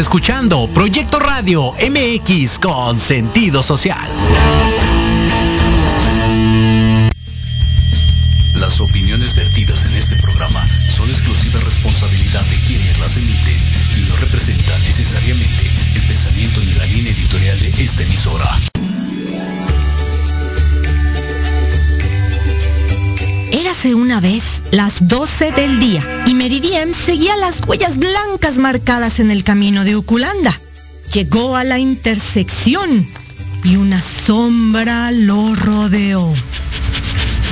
Escuchando Proyecto Radio MX con sentido social. Las opiniones vertidas en este programa son exclusiva responsabilidad de quienes las emiten y no representan necesariamente el pensamiento ni la línea editorial de esta emisora. Una vez las 12 del día y Meridiem seguía las huellas blancas marcadas en el camino de Uculanda. Llegó a la intersección y una sombra lo rodeó.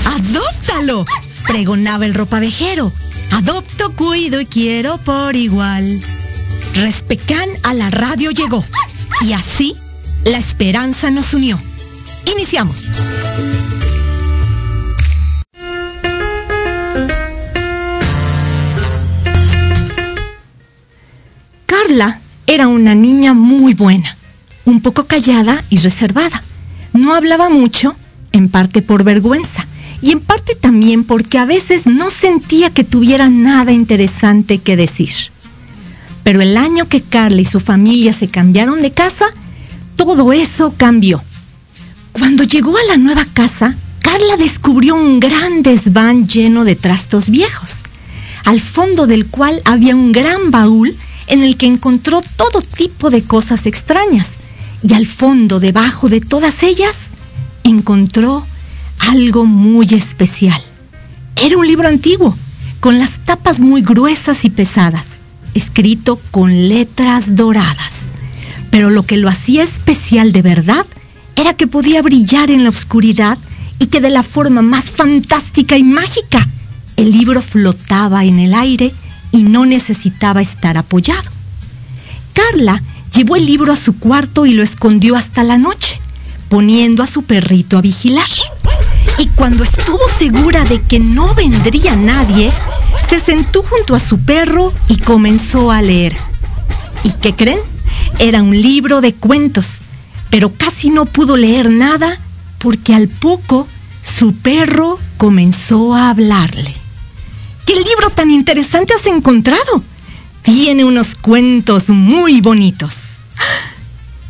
¡Adóptalo! pregonaba el ropavejero. Adopto, cuido y quiero por igual. Respecán a la radio llegó y así la esperanza nos unió. Iniciamos. Era una niña muy buena, un poco callada y reservada. No hablaba mucho, en parte por vergüenza y en parte también porque a veces no sentía que tuviera nada interesante que decir. Pero el año que Carla y su familia se cambiaron de casa, todo eso cambió. Cuando llegó a la nueva casa, Carla descubrió un gran desván lleno de trastos viejos, al fondo del cual había un gran baúl en el que encontró todo tipo de cosas extrañas. Y al fondo, debajo de todas ellas, encontró algo muy especial. Era un libro antiguo, con las tapas muy gruesas y pesadas, escrito con letras doradas. Pero lo que lo hacía especial de verdad era que podía brillar en la oscuridad y que de la forma más fantástica y mágica, el libro flotaba en el aire y no necesitaba estar apoyado. Carla llevó el libro a su cuarto y lo escondió hasta la noche, poniendo a su perrito a vigilar. Y cuando estuvo segura de que no vendría nadie, se sentó junto a su perro y comenzó a leer. ¿Y qué creen? Era un libro de cuentos, pero casi no pudo leer nada porque al poco su perro comenzó a hablarle. ¿Qué libro tan interesante has encontrado? Tiene unos cuentos muy bonitos.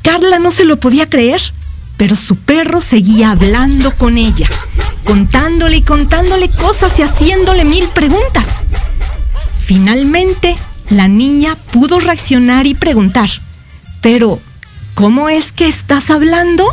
Carla no se lo podía creer, pero su perro seguía hablando con ella, contándole y contándole cosas y haciéndole mil preguntas. Finalmente, la niña pudo reaccionar y preguntar, pero, ¿cómo es que estás hablando?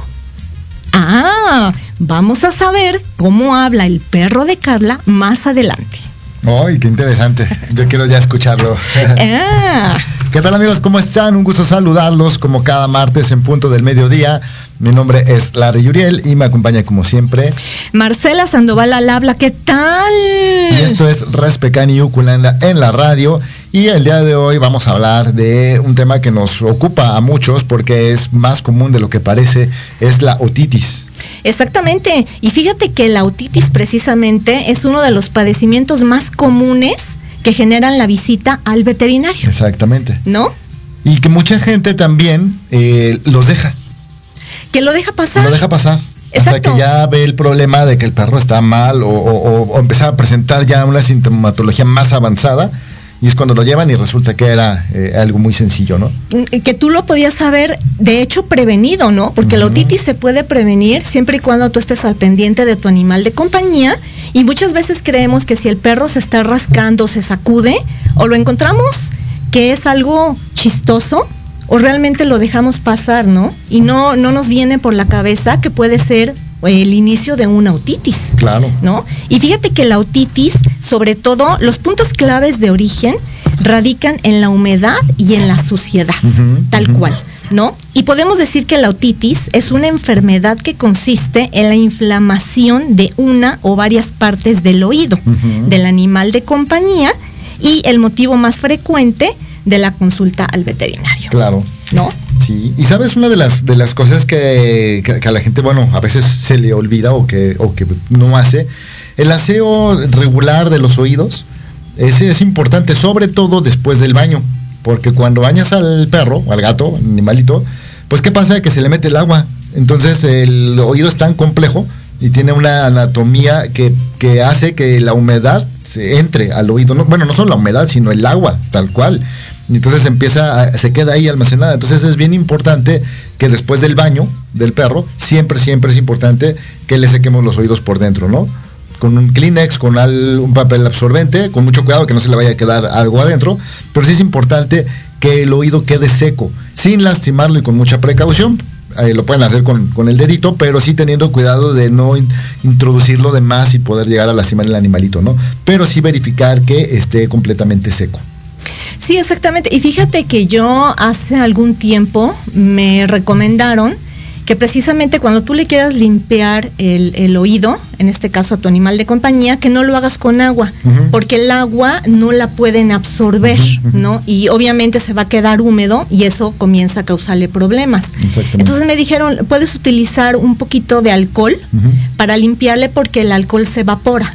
Ah, vamos a saber cómo habla el perro de Carla más adelante. ¡Ay, qué interesante! Yo quiero ya escucharlo. Ah. ¿Qué tal amigos? ¿Cómo están? Un gusto saludarlos como cada martes en punto del mediodía. Mi nombre es Larry Yuriel y me acompaña como siempre Marcela Sandoval al habla, ¿qué tal? Y esto es Respecan y Uculanda en la radio. Y el día de hoy vamos a hablar de un tema que nos ocupa a muchos porque es más común de lo que parece, es la otitis. Exactamente. Y fíjate que la otitis precisamente es uno de los padecimientos más comunes que generan la visita al veterinario. Exactamente. ¿No? Y que mucha gente también eh, los deja. Que lo deja pasar. Lo deja pasar. Hasta que ya ve el problema de que el perro está mal o, o, o empezaba a presentar ya una sintomatología más avanzada. Y es cuando lo llevan y resulta que era eh, algo muy sencillo, ¿no? Mm, Que tú lo podías haber, de hecho, prevenido, ¿no? Porque la otitis se puede prevenir siempre y cuando tú estés al pendiente de tu animal de compañía. Y muchas veces creemos que si el perro se está rascando, se sacude, o lo encontramos que es algo chistoso, o realmente lo dejamos pasar, ¿no? Y no, no nos viene por la cabeza que puede ser el inicio de una otitis. Claro. ¿no? Y fíjate que la otitis, sobre todo, los puntos claves de origen radican en la humedad y en la suciedad, tal cual, ¿no? Y podemos decir que la otitis es una enfermedad que consiste en la inflamación de una o varias partes del oído del animal de compañía y el motivo más frecuente de la consulta al veterinario, Claro. ¿no? Sí, y sabes una de las de las cosas que, que- a la gente, bueno, a veces se le olvida o que, o que no hace, el aseo regular de los oídos, ese es importante, sobre todo después del baño, porque cuando bañas al perro, o al gato, animalito, pues qué pasa que se le mete el agua, entonces el oído es tan complejo y tiene una anatomía que, que hace que la humedad se entre al oído, no, bueno, no solo la humedad, sino el agua, tal cual. Y entonces empieza, se queda ahí almacenada. Entonces es bien importante que después del baño del perro, siempre, siempre es importante que le sequemos los oídos por dentro, ¿no? Con un Kleenex, con un papel absorbente, con mucho cuidado que no se le vaya a quedar algo adentro, pero sí es importante que el oído quede seco, sin lastimarlo y con mucha precaución. Ahí lo pueden hacer con, el dedito, pero sí teniendo cuidado de no in- introducirlo de más y poder llegar a lastimar el animalito, ¿no? Pero sí verificar que esté completamente seco. Sí, exactamente. Y fíjate que yo hace algún tiempo me recomendaron que precisamente cuando tú le quieras limpiar el, el oído, en este caso a tu animal de compañía, que no lo hagas con agua, porque el agua no la pueden absorber, ¿no? Y obviamente se va a quedar húmedo y eso comienza a causarle problemas. Entonces me dijeron, puedes utilizar un poquito de alcohol para limpiarle porque el alcohol se evapora.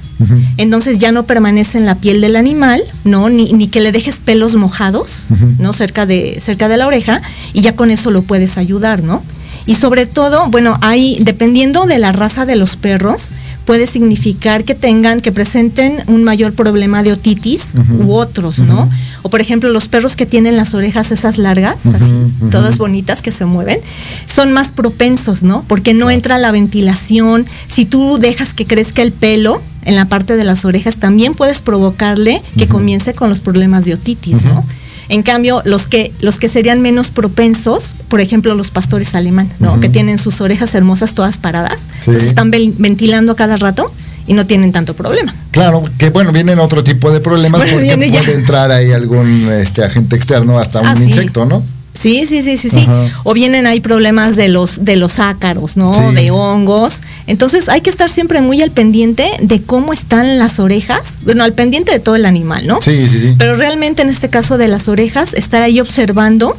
Entonces ya no permanece en la piel del animal, ¿no? Ni, ni que le dejes pelos mojados. ¿no? Cerca de, cerca de la oreja, y ya con eso lo puedes ayudar, ¿no? Y sobre todo, bueno, hay, dependiendo de la raza de los perros, puede significar que tengan, que presenten un mayor problema de otitis u otros, ¿no? O por ejemplo, los perros que tienen las orejas esas largas, así, todas bonitas que se mueven, son más propensos, ¿no? Porque no entra la ventilación. Si tú dejas que crezca el pelo en la parte de las orejas, también puedes provocarle que comience con los problemas de otitis, ¿no? En cambio, los que, los que serían menos propensos, por ejemplo, los pastores alemán, ¿no? Que tienen sus orejas hermosas todas paradas, Sí. entonces están ventilando a cada rato y no tienen tanto problema. Claro, que bueno, vienen otro tipo de problemas Bueno, porque ya. puede entrar ahí algún este agente externo, hasta un Ah, sí. insecto, ¿no? Sí, sí, sí, sí, sí. Ajá. O vienen ahí problemas de los de los ácaros, ¿no? Sí. De hongos. Entonces hay que estar siempre muy al pendiente de cómo están las orejas. Bueno, al pendiente de todo el animal, ¿no? Sí, sí, sí. Pero realmente en este caso de las orejas, estar ahí observando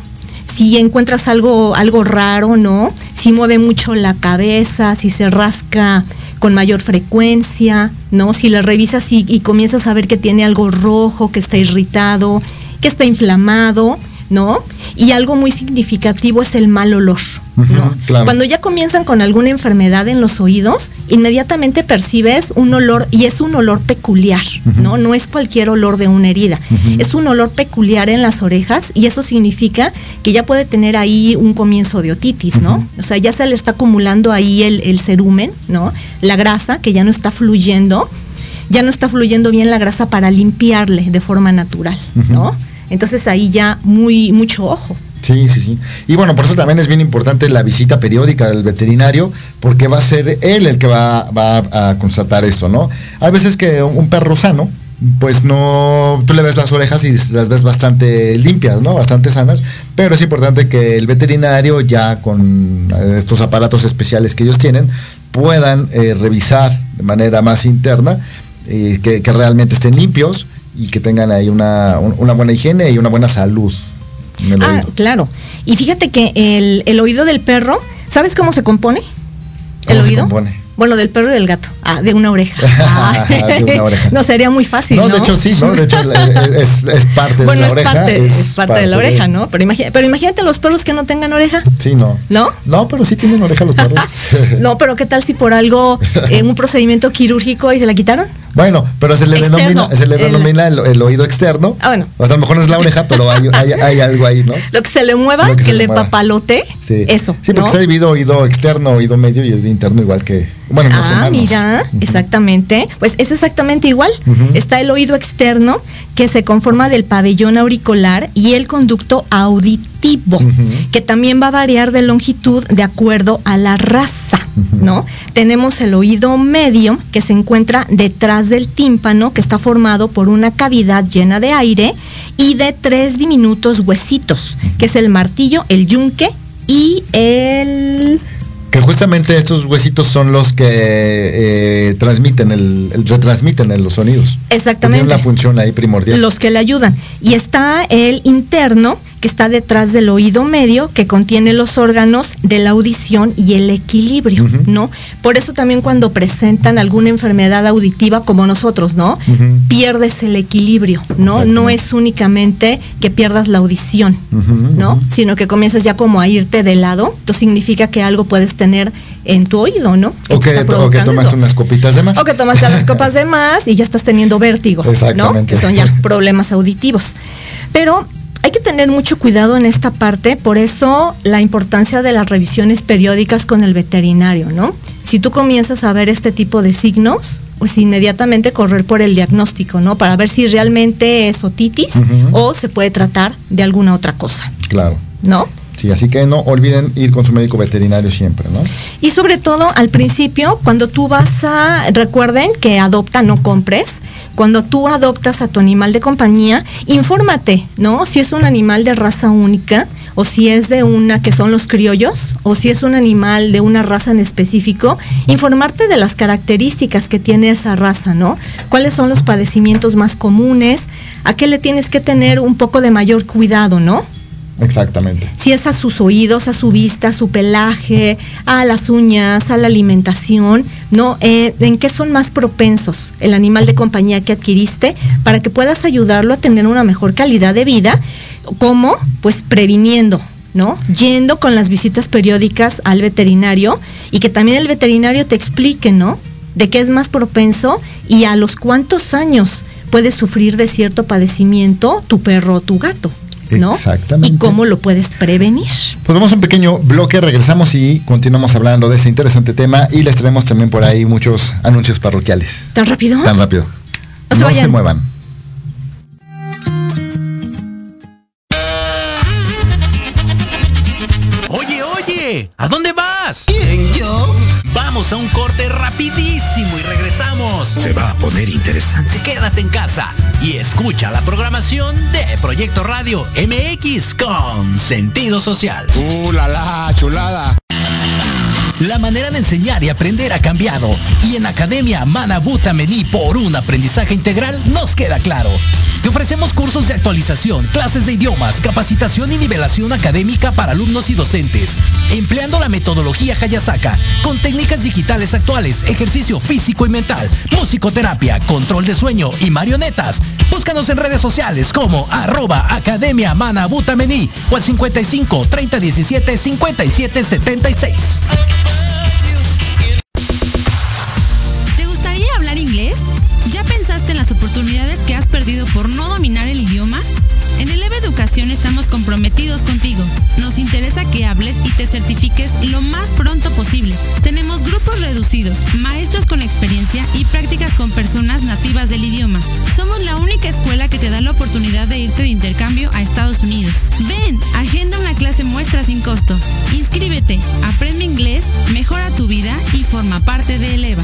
si encuentras algo, algo raro, ¿no? Si mueve mucho la cabeza, si se rasca con mayor frecuencia, ¿no? Si la revisas y, y comienzas a ver que tiene algo rojo, que está irritado, que está inflamado, ¿no? Y algo muy significativo es el mal olor, Ujú, ¿no? claro. Cuando ya comienzan con alguna enfermedad en los oídos, inmediatamente percibes un olor y es un olor peculiar, ¿no? No es cualquier olor de una herida, es un olor peculiar en las orejas y eso significa que ya puede tener ahí un comienzo de otitis, ¿no? O sea, ya se le está acumulando ahí el, el cerumen, ¿no? La grasa que ya no está fluyendo, ya no está fluyendo bien la grasa para limpiarle de forma natural, ¿no? Entonces ahí ya muy mucho ojo. Sí, sí, sí. Y bueno, por eso también es bien importante la visita periódica del veterinario, porque va a ser él el que va, a constatar esto, ¿no? Hay veces que un perro sano, pues no, tú le ves las orejas y las ves bastante limpias, ¿no? Bastante sanas, pero es importante que el veterinario ya con eh, estos aparatos especiales que ellos tienen puedan eh, revisar de manera más interna eh, que, que realmente estén limpios y que tengan ahí una, un- una buena higiene y una buena salud. en el Ah, oído. claro. Y fíjate que el, el oído del perro, ¿sabes cómo se compone? ¿El ¿Cómo se oído? compone? Bueno, del perro y del gato. Ah, de una oreja. Ah. De una oreja. No, sería muy fácil, No, ¿no? de hecho sí, ¿no? De hecho es, es parte bueno, de la es, oreja. parte, es parte de la oreja, de- ¿no? Pero, imagi- pero imagínate los perros que no tengan oreja. Sí, no. ¿No? No, pero sí tienen oreja los perros. No, pero ¿qué tal si por algo, en un procedimiento quirúrgico y se la quitaron? Bueno, pero se le Externo. denomina, se le El- denomina el, el oído externo. Ah, bueno. O sea, a lo mejor no es la oreja, pero hay, hay, hay algo ahí, ¿no? Lo que se le mueva, Lo que, que le mueva. papalote, Sí. eso. Sí, porque ¿no? está dividido oído externo, oído medio y el interno igual que. Bueno, los Ah, humanos. mira, Ujú. exactamente. Pues es exactamente igual. Está el oído externo que se conforma del pabellón auricular y el conducto auditivo, Ujú. que también va a variar de longitud de acuerdo a la raza. ¿no? Tenemos el oído medio que se encuentra detrás del tímpano, que está formado por una cavidad llena de aire y de tres diminutos huesitos, que es el martillo, el yunque y el Que justamente estos huesitos son los que eh, transmiten el, el- retransmiten los sonidos. Exactamente. Tienen la función ahí primordial. los que le ayudan. Y está el interno, que está detrás del oído medio, que contiene los órganos de la audición y el equilibrio. ¿no? Por eso también cuando presentan alguna enfermedad auditiva como nosotros, ¿no? Pierdes el equilibrio, ¿no? No es únicamente que pierdas la audición, ¿no? Sino que comienzas ya como a irte de lado, esto significa que algo puedes tener en tu oído, ¿no? O que, o que tomaste unas copitas de más. O que tomaste las copas de más y ya estás teniendo vértigo, ¿no? Que son ya problemas auditivos. Pero hay que tener mucho cuidado en esta parte, por eso la importancia de las revisiones periódicas con el veterinario, ¿no? Si tú comienzas a ver este tipo de signos, pues inmediatamente correr por el diagnóstico, ¿no? Para ver si realmente es otitis o se puede tratar de alguna otra cosa. Claro. ¿No? Sí, así que no olviden ir con su médico veterinario siempre, ¿no? Y sobre todo al principio, cuando tú vas a, recuerden que adopta, no compres. Cuando tú adoptas a tu animal de compañía, infórmate, ¿no? Si es un animal de raza única, o si es de una que son los criollos, o si es un animal de una raza en específico, informarte de las características que tiene esa raza, ¿no? ¿Cuáles son los padecimientos más comunes? ¿A qué le tienes que tener un poco de mayor cuidado, ¿no? Exactamente. Si es a sus oídos, a su vista, a su pelaje, a las uñas, a la alimentación, ¿no? Eh, ¿En qué son más propensos el animal de compañía que adquiriste para que puedas ayudarlo a tener una mejor calidad de vida? ¿Cómo? Pues previniendo, ¿no? Yendo con las visitas periódicas al veterinario y que también el veterinario te explique, ¿no? De qué es más propenso y a los cuántos años puedes sufrir de cierto padecimiento tu perro o tu gato. ¿No? Exactamente. Y cómo lo puedes prevenir. Pues vamos a un pequeño bloque, regresamos y continuamos hablando de este interesante tema y les traemos también por ahí muchos anuncios parroquiales. ¿Tan rápido? Tan rápido. No se no vayan. se muevan. Oye, oye, ¿a dónde vas? Vamos a un corte rapidísimo y regresamos. Se va a poner interesante. Quédate en casa y escucha la programación de Proyecto Radio MX con sentido social. ¡Uh, la, la, chulada! La manera de enseñar y aprender ha cambiado y en Academia Manabuta Mení por un aprendizaje integral nos queda claro. Te ofrecemos cursos de actualización, clases de idiomas, capacitación y nivelación académica para alumnos y docentes, empleando la metodología Hayasaka con técnicas digitales actuales, ejercicio físico y mental, musicoterapia, control de sueño y marionetas. Búscanos en redes sociales como arroba Academia Manabuta Mení o al 55 30 17 57 76. Perdido por no dominar el idioma? En Eleva Educación estamos comprometidos contigo. Nos interesa que hables y te certifiques lo más pronto posible. Tenemos grupos reducidos, maestros con experiencia y prácticas con personas nativas del idioma. Somos la única escuela que te da la oportunidad de irte de intercambio a Estados Unidos. Ven, agenda una clase muestra sin costo. Inscríbete, aprende inglés, mejora tu vida y forma parte de Eleva.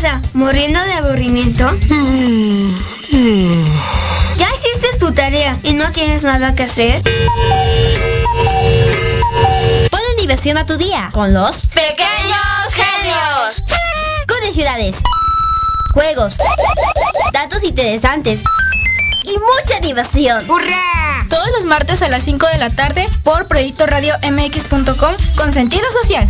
Casa muriendo de aburrimiento? ¿Ya hiciste tu tarea y no tienes nada que hacer? Ponle diversión a tu día con los ¡Pequeños genios! de ciudades, juegos, datos interesantes y mucha diversión. ¡Hurra! Todos los martes a las 5 de la tarde por Proyecto Radio MX.com con sentido social.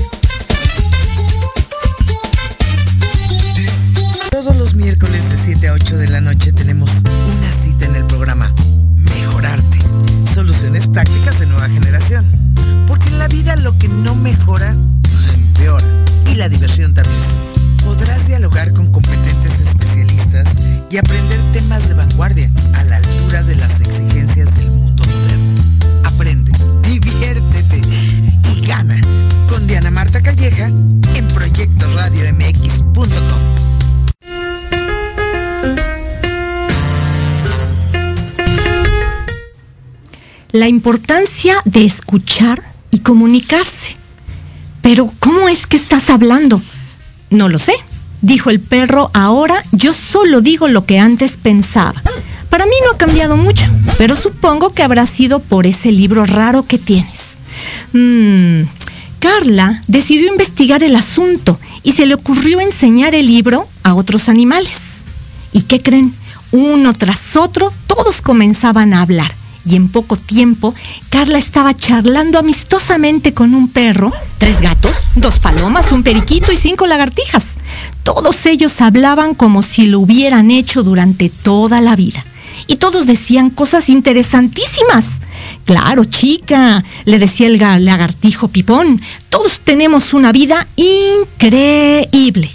Miércoles de 7 a 8 de la noche tenemos una cita en el programa Mejorarte. Soluciones prácticas de nueva generación. Porque en la vida lo que no mejora, empeora. Y la diversión también. Podrás dialogar con competentes especialistas y aprender temas de vanguardia a la altura de las exigencias del mundo moderno. Aprende, diviértete y gana con Diana Marta Calleja en proyectoradiomx.com. La importancia de escuchar y comunicarse. Pero, ¿cómo es que estás hablando? No lo sé. Dijo el perro, ahora yo solo digo lo que antes pensaba. Para mí no ha cambiado mucho, pero supongo que habrá sido por ese libro raro que tienes. Mm, Carla decidió investigar el asunto y se le ocurrió enseñar el libro a otros animales. ¿Y qué creen? Uno tras otro, todos comenzaban a hablar. Y en poco tiempo, Carla estaba charlando amistosamente con un perro, tres gatos, dos palomas, un periquito y cinco lagartijas. Todos ellos hablaban como si lo hubieran hecho durante toda la vida. Y todos decían cosas interesantísimas. Claro, chica, le decía el lagartijo pipón, todos tenemos una vida increíble.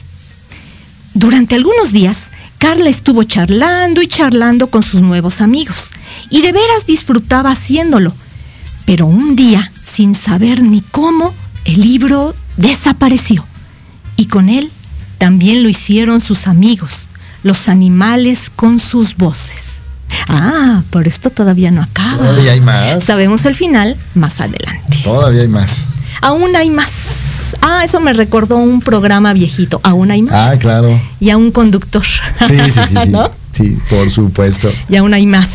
Durante algunos días, Carla estuvo charlando y charlando con sus nuevos amigos, y de veras disfrutaba haciéndolo. Pero un día, sin saber ni cómo, el libro desapareció. Y con él también lo hicieron sus amigos, los animales con sus voces. Ah, por esto todavía no acaba. Todavía hay más. Sabemos el final más adelante. Todavía hay más. Aún hay más. Ah, eso me recordó un programa viejito. Aún hay más. Ah, claro. Y a un conductor. Sí, sí, sí. Sí, sí por supuesto. Y aún hay más.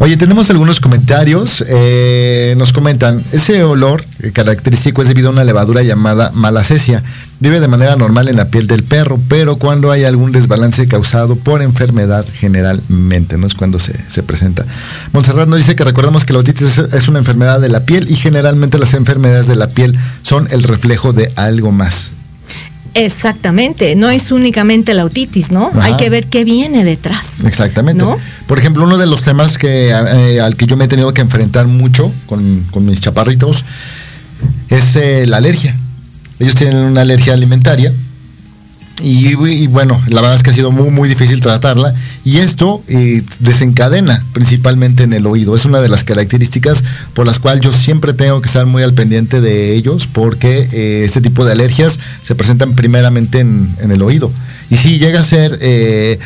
Oye, tenemos algunos comentarios. Eh, nos comentan, ese olor característico es debido a una levadura llamada malacesia. Vive de manera normal en la piel del perro, pero cuando hay algún desbalance causado por enfermedad, generalmente, no es cuando se, presenta. Montserrat nos dice que recordemos que la otitis es una enfermedad de la piel y generalmente las enfermedades de la piel son el reflejo de algo más. Exactamente, no es únicamente la otitis, ¿no? Hay que ver qué viene detrás. Exactamente. Por ejemplo, uno de los temas que, eh, al que yo me he tenido que enfrentar mucho con, mis chaparritos es eh, la alergia. Ellos tienen una alergia alimentaria y, bueno, la verdad es que ha sido muy, muy difícil tratarla. Y esto eh, desencadena principalmente en el oído. Es una de las características por las cuales yo siempre tengo que estar muy al pendiente de ellos porque eh, este tipo de alergias se presentan primeramente en, el oído. Y si llega a ser, eh,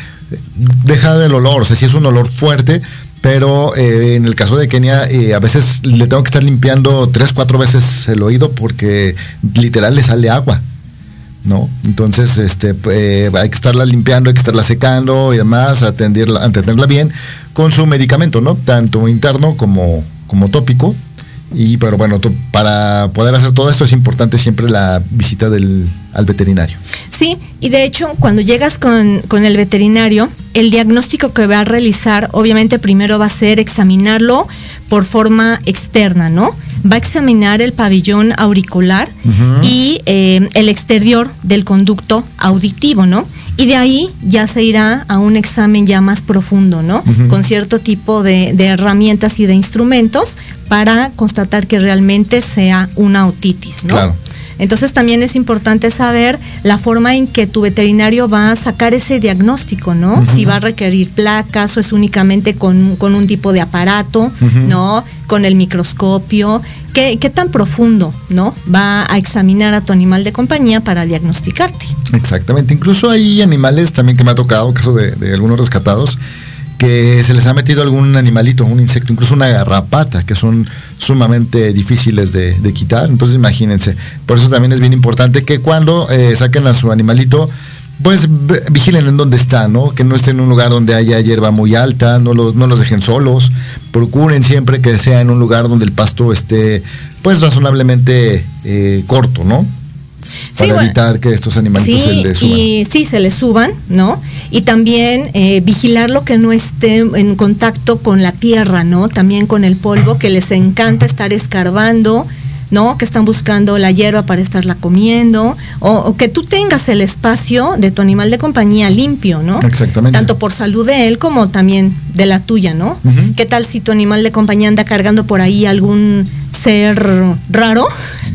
deja del olor, o sea, si es un olor fuerte, pero en el caso de Kenia a veces le tengo que estar limpiando tres, cuatro veces el oído porque literal le sale agua. ¿no? Entonces, este, eh, hay que estarla limpiando, hay que estarla secando y demás, atenderla, atenderla bien con su medicamento, ¿no? Tanto interno como, como tópico. Y pero bueno, para poder hacer todo esto es importante siempre la visita del, al veterinario. Sí, y de hecho cuando llegas con, con, el veterinario, el diagnóstico que va a realizar obviamente primero va a ser examinarlo por forma externa, ¿no? va a examinar el pabellón auricular y eh, el exterior del conducto auditivo, ¿no? Y de ahí ya se irá a un examen ya más profundo, ¿no? Con cierto tipo de, herramientas y de instrumentos para constatar que realmente sea una otitis, ¿no? Claro. Entonces también es importante saber la forma en que tu veterinario va a sacar ese diagnóstico, ¿no? Si va a requerir placas o es únicamente con, un tipo de aparato, ¿no? Con el microscopio. ¿Qué, tan profundo, ¿no? Va a examinar a tu animal de compañía para diagnosticarte. Exactamente. Incluso hay animales también que me ha tocado, caso de, de algunos rescatados, que se les ha metido algún animalito, un insecto, incluso una garrapata, que son sumamente difíciles de, quitar. Entonces imagínense. Por eso también es bien importante que cuando eh, saquen a su animalito, pues vigilen en dónde está, ¿no? Que no esté en un lugar donde haya hierba muy alta, no los, no los dejen solos. Procuren siempre que sea en un lugar donde el pasto esté, pues razonablemente eh, corto, ¿no? Para evitar que estos animalitos se les suban. Y sí, se les suban, ¿no? Y también eh, vigilar lo que no esté en contacto con la tierra, ¿no? También con el polvo, que les encanta estar escarbando, ¿no? Que están buscando la hierba para estarla comiendo, o, que tú tengas el espacio de tu animal de compañía limpio, ¿no? Exactamente. Tanto por salud de él como también de la tuya, ¿no? ¿Qué tal si tu animal de compañía anda cargando por ahí algún ser raro?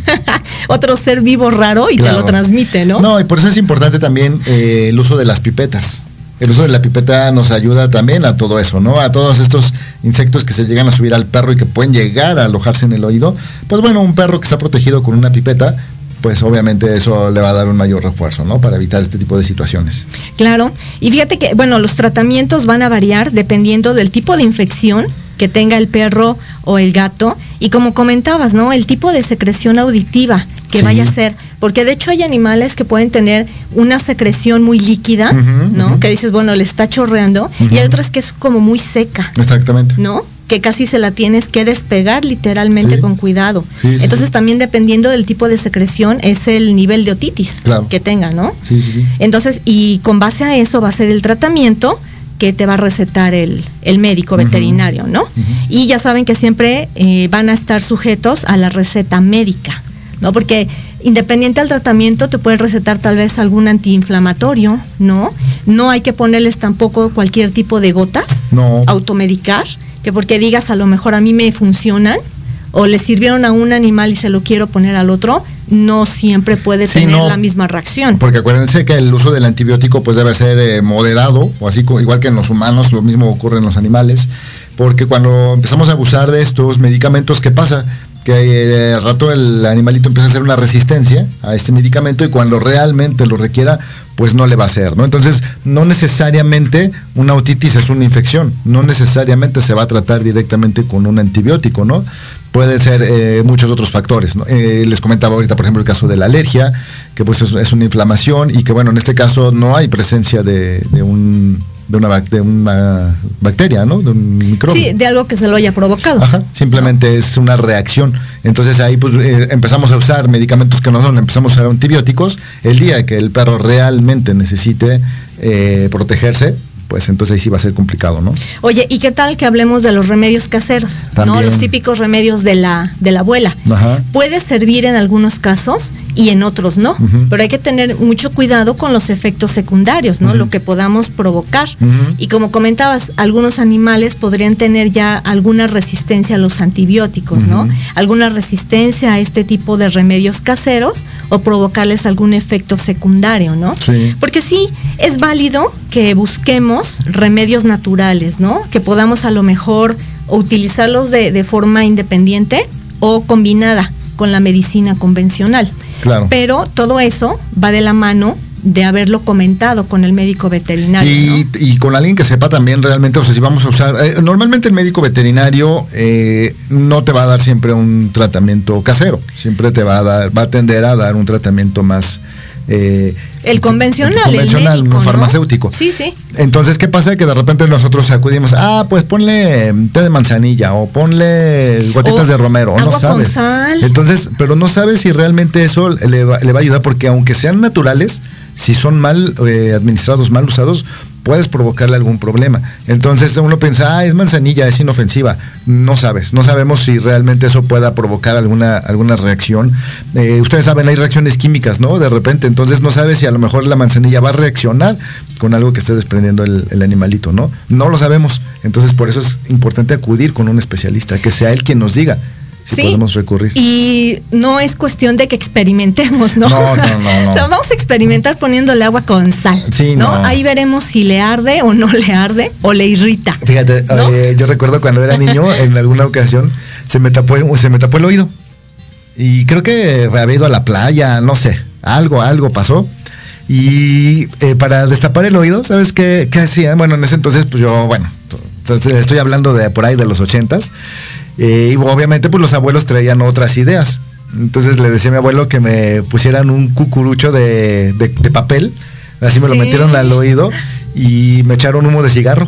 Otro ser vivo raro y te lo transmite, ¿no? No, y por eso es importante también eh, el uso de las pipetas el uso de la pipeta nos ayuda también a todo eso, ¿no? A todos estos insectos que se llegan a subir al perro y que pueden llegar a alojarse en el oído. Pues bueno, un perro que está protegido con una pipeta, pues obviamente eso le va a dar un mayor refuerzo, ¿no? Para evitar este tipo de situaciones. Claro. Y fíjate que, bueno, los tratamientos van a variar dependiendo del tipo de infección que tenga el perro o el gato y como comentabas, ¿no? El tipo de secreción auditiva que vaya a ser, porque de hecho hay animales que pueden tener una secreción muy líquida, ¿no? Que dices, bueno, le está chorreando y hay otras que es como muy seca. Exactamente. ¿No? que casi se la tienes que despegar literalmente con cuidado. Entonces también dependiendo del tipo de secreción es el nivel de otitis que tenga, ¿no? Sí, sí, sí. Entonces, y con base a eso va a ser el tratamiento que te va a recetar el, el médico veterinario, ¿no? Y ya saben que siempre eh, van a estar sujetos a la receta médica, ¿no? Porque independiente al tratamiento te pueden recetar tal vez algún antiinflamatorio, ¿no? No hay que ponerles tampoco cualquier tipo de gotas, No. automedicar, que porque digas a lo mejor a mí me funcionan o le sirvieron a un animal y se lo quiero poner al otro, no siempre puede Sí, tener no. la misma reacción. Porque acuérdense que el uso del antibiótico pues debe ser eh, moderado, o así igual que en los humanos, lo mismo ocurre en los animales, porque cuando empezamos a abusar de estos medicamentos, ¿qué pasa? Que eh, al rato el animalito empieza a hacer una resistencia a este medicamento y cuando realmente lo requiera, pues no le va a hacer, ¿no? Entonces, no necesariamente una otitis es una infección, no necesariamente se va a tratar directamente con un antibiótico, ¿no? Puede ser eh, muchos otros factores, ¿no? Eh, les comentaba ahorita, por ejemplo, el caso de la alergia, que pues es, es una inflamación y que, bueno, en este caso no hay presencia de, de un, de, una, bac- de una bacteria, ¿no? De un microbio. Sí, de algo que se lo haya provocado. Ajá, simplemente es una reacción. Entonces ahí pues eh, empezamos a usar medicamentos que no son, empezamos a usar antibióticos. El día que el perro realmente necesite eh, protegerse, pues entonces ahí sí va a ser complicado, ¿no? Oye, ¿y qué tal que hablemos de los remedios caseros? ¿No? Los típicos remedios de la, de la abuela. Ajá. Puede servir en algunos casos y en otros no. Pero hay que tener mucho cuidado con los efectos secundarios, ¿no? Lo que podamos provocar. Y como comentabas, algunos animales podrían tener ya alguna resistencia a los antibióticos, ¿no? Alguna resistencia a este tipo de remedios caseros o provocarles algún efecto secundario, ¿no? Sí. Porque sí, es válido que busquemos remedios naturales, ¿no? Que podamos a lo mejor o utilizarlos de, de forma independiente o combinada con la medicina convencional. Claro. Pero todo eso va de la mano de haberlo comentado con el médico veterinario. Y, ¿no? y con alguien que sepa también realmente, o sea, si vamos a usar, eh, normalmente el médico veterinario eh, no te va a dar siempre un tratamiento casero, siempre te va a dar, va a tender a dar un tratamiento más eh, El convencional, el convencional, médico, ¿no? farmacéutico. Sí, sí. Entonces, ¿qué pasa? Que de repente nosotros acudimos, ah, pues ponle té de manzanilla o ponle gotitas O de romero, no con sabes. sal. Entonces, pero no sabes si realmente eso le va, le va a ayudar, porque aunque sean naturales, si son mal eh, administrados, mal usados, puedes provocarle algún problema. Entonces uno piensa, ah, es manzanilla, es inofensiva. No sabes, no sabemos si realmente eso pueda provocar alguna, alguna reacción. Eh, ustedes saben, hay reacciones químicas, ¿no? De repente, entonces no sabes si a lo mejor la manzanilla va a reaccionar con algo que esté desprendiendo el, el animalito, ¿no? No lo sabemos. Entonces por eso es importante acudir con un especialista, que sea él quien nos diga Sí, podemos recurrir. Y no es cuestión de que experimentemos, ¿no? No, no, no, no. o sea, vamos a experimentar poniéndole agua con sal. Sí, ¿no? no. Ahí veremos si le arde o no le arde o le irrita. Fíjate, ¿No? eh, yo recuerdo cuando era niño, en alguna ocasión, se me tapó, el- se me tapó el oído. Y creo que había ido a la playa, no sé, algo, algo pasó. Y eh, para destapar el oído, ¿sabes qué, qué hacía? Bueno, en ese entonces, pues yo, bueno, entonces, estoy hablando de por ahí de los ochentas. Eh, y obviamente, pues los abuelos traían otras ideas. Entonces le decía a mi abuelo que me pusieran un cucurucho de, de- de papel. Así me lo metieron al oído y me echaron humo de cigarro.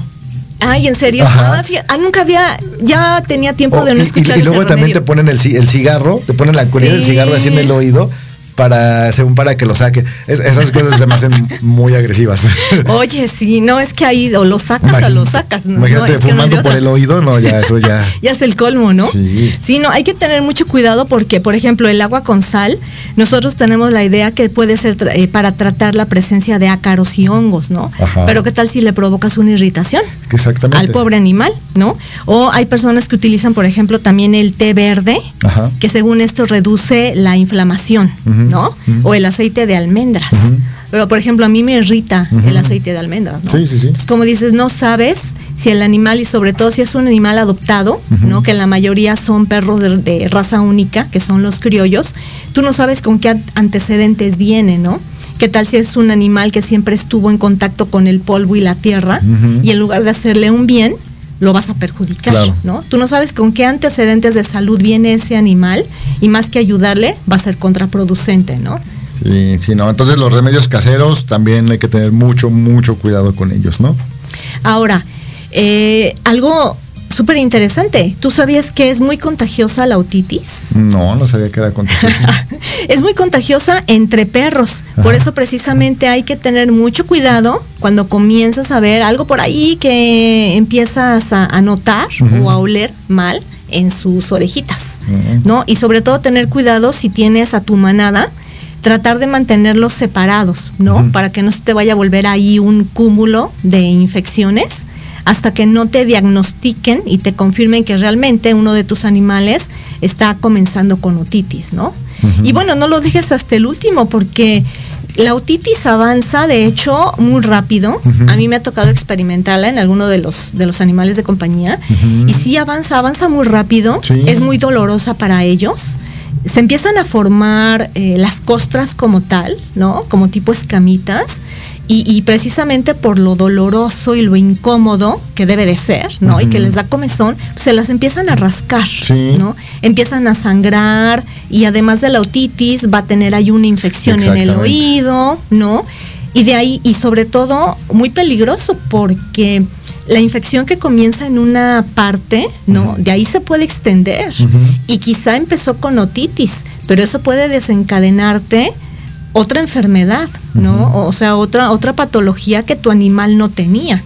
Ay, ¿en serio? Ah, ah, nunca había, ya tenía tiempo Oh, de no y- y, escuchar y luego también te ponen el, el cigarro, te ponen la colilla del Sí. cigarro así en el oído para, según para que lo saque. Es- esas cosas se me hacen muy agresivas. Oye, sí, no es que ahí o lo sacas o lo sacas. No, Imagínate no, es que no fumando por el oído, no, ya eso ya. ya es el colmo, ¿no? Sí. no, hay que tener mucho cuidado porque, por ejemplo, el agua con sal, nosotros tenemos la idea que puede ser tra- eh, para tratar la presencia de ácaros y hongos, ¿no? Ajá. Pero ¿qué tal si le provocas una irritación? Exactamente. Al pobre animal, ¿no? O hay personas que utilizan, por ejemplo, también el té verde, Ajá. que según esto reduce la inflamación, ¿no? O el aceite de almendras. Pero, por ejemplo, a mí me irrita el aceite de almendras, ¿no? Sí, sí, sí. Como dices, no sabes si el animal, y sobre todo si es un animal adoptado. ¿no? Que la mayoría son perros de, de raza única, que son los criollos, tú no sabes con qué an- antecedentes viene, ¿no? ¿Qué tal si es un animal que siempre estuvo en contacto con el polvo y la tierra y en lugar de hacerle un bien, lo vas a perjudicar, Claro. ¿no? Tú no sabes con qué antecedentes de salud viene ese animal y más que ayudarle, va a ser contraproducente, ¿no? Sí, sí, no. Entonces los remedios caseros también hay que tener mucho, mucho cuidado con ellos, ¿no? Ahora, eh, algo súper interesante. ¿Tú sabías que es muy contagiosa la otitis? No, no sabía que era contagiosa. es muy contagiosa entre perros. Por eso precisamente hay que tener mucho cuidado cuando comienzas a ver algo por ahí que empiezas a, notar o a oler mal en sus orejitas, ¿no? Y sobre todo tener cuidado si tienes a tu manada, tratar de mantenerlos separados, ¿no? Para que no se te vaya a volver ahí un cúmulo de infecciones hasta que no te diagnostiquen y te confirmen que realmente uno de tus animales está comenzando con otitis, ¿no? Y bueno, no lo dejes hasta el último porque la otitis avanza, de hecho, muy rápido. A mí me ha tocado experimentarla en alguno de los, de los animales de compañía. Y sí avanza, avanza muy rápido. Es muy dolorosa para ellos. Se empiezan a formar eh, las costras como tal, ¿no? Como tipo escamitas. Y, precisamente por lo doloroso y lo incómodo que debe de ser, ¿no? Y que les da comezón, se las empiezan a rascar, ¿no? Empiezan a sangrar y además de la otitis va a tener ahí una infección en el oído, ¿no? Y de ahí, y sobre todo, muy peligroso porque la infección que comienza en una parte, ¿no? De ahí se puede extender. Y quizá empezó con otitis, pero eso puede desencadenarte otra enfermedad, ¿no? O sea, otra, otra patología que tu animal no tenía.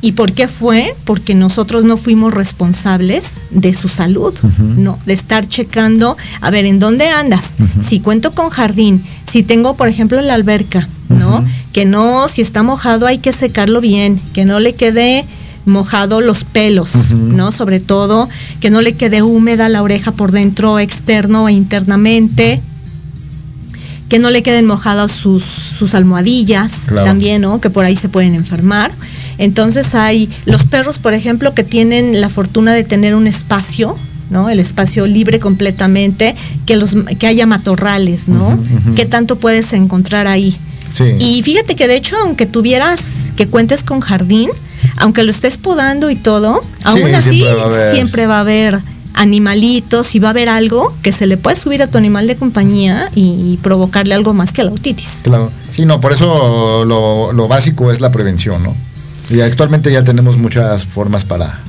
¿Y por qué fue? Porque nosotros no fuimos responsables de su salud, ¿no? De estar checando, a ver, ¿en dónde andas? Si cuento con jardín, si tengo, por ejemplo, la alberca, ¿no? Que no, si está mojado hay que secarlo bien, que no le quede mojado los pelos, ¿no? Sobre todo que no le quede húmeda la oreja por dentro, externo e internamente, que no le queden mojadas sus, sus almohadillas también, ¿no? Que por ahí se pueden enfermar. Entonces hay los perros, por ejemplo, que tienen la fortuna de tener un espacio, ¿no? El espacio libre completamente, que los que haya matorrales, ¿no? ¿Qué tanto puedes encontrar ahí? Y fíjate que de hecho, aunque tuvieras que cuentes con jardín, aunque lo estés podando y todo, aún así siempre va a haber animalitos y va a haber algo que se le puede subir a tu animal de compañía y, provocarle algo más que la otitis. Claro, sí, no, por eso lo, básico es la prevención, ¿no? Y actualmente ya tenemos muchas formas para,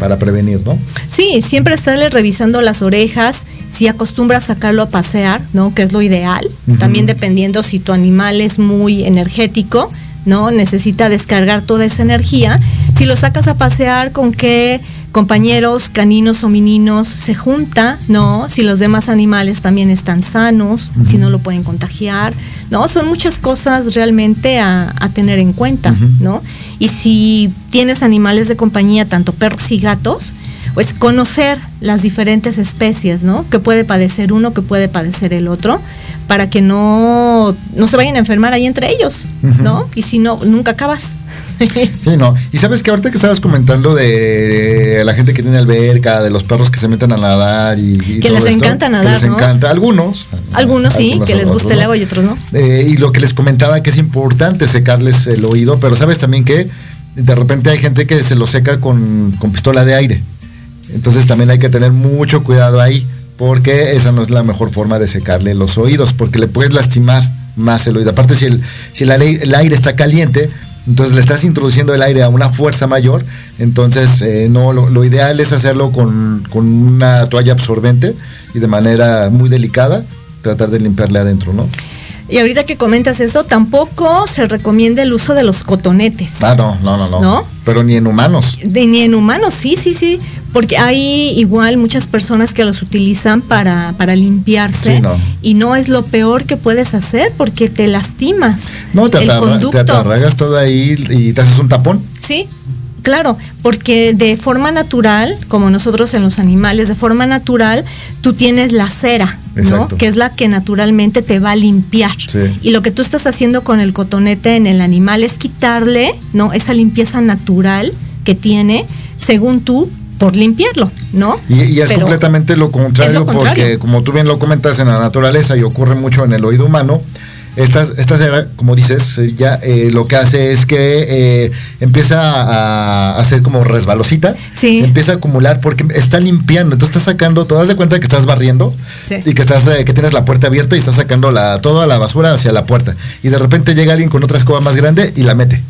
para prevenir, ¿no? Sí, siempre estarle revisando las orejas, si acostumbras sacarlo a pasear, ¿no? Que es lo ideal. También dependiendo si tu animal es muy energético, ¿no? Necesita descargar toda esa energía. Si lo sacas a pasear, ¿con qué compañeros caninos o meninos se junta, ¿no? Si los demás animales también están sanos, si no lo pueden contagiar, ¿no? Son muchas cosas realmente a, tener en cuenta, ¿no? Y si tienes animales de compañía, tanto perros y gatos, pues conocer las diferentes especies, ¿no? Que puede padecer uno, que puede padecer el otro, para que no, no se vayan a enfermar ahí entre ellos, ¿no? Y si no, nunca acabas. sí, no. Y sabes que ahorita que estabas comentando de la gente que tiene alberca, de los perros que se meten a nadar y, que les encanta nadar. Que les encanta. Algunos. Algunos sí, que les guste el agua y otros no. Eh, y lo que les comentaba que es importante secarles el oído, pero sabes también que de repente hay gente que se lo seca con, con pistola de aire. Entonces también hay que tener mucho cuidado ahí, porque esa no es la mejor forma de secarle los oídos, porque le puedes lastimar más el oído. Aparte, si el, si el aire está caliente, entonces le estás introduciendo el aire a una fuerza mayor, entonces eh, no, lo, ideal es hacerlo con, una toalla absorbente y de manera muy delicada tratar de limpiarle adentro, ¿no? Y ahorita que comentas eso, tampoco se recomienda el uso de los cotonetes. Ah, no, no, no, no. Pero ni en humanos. ni en humanos, sí, sí, sí. Porque hay igual muchas personas que los utilizan para, para limpiarse y no es lo peor que puedes hacer porque te lastimas. No, te, te atarragas todo ahí y te haces un tapón. Sí, claro, porque de forma natural, como nosotros en los animales, de forma natural, tú tienes la cera, ¿no? Que es la que naturalmente te va a limpiar. Y lo que tú estás haciendo con el cotonete en el animal es quitarle, ¿no? Esa limpieza natural que tiene, según tú, por limpiarlo, ¿no? Y, es completamente lo contrario, porque como tú bien lo comentas en la naturaleza y ocurre mucho en el oído humano, esta, esta cera, como dices, ya eh, lo que hace es que eh, empieza a hacer como resbalosita, sí. empieza a acumular porque está limpiando, entonces estás sacando, te das de cuenta que estás barriendo y que estás eh, que tienes la puerta abierta y estás sacando la, toda la basura hacia la puerta y de repente llega alguien con otra escoba más grande y la mete.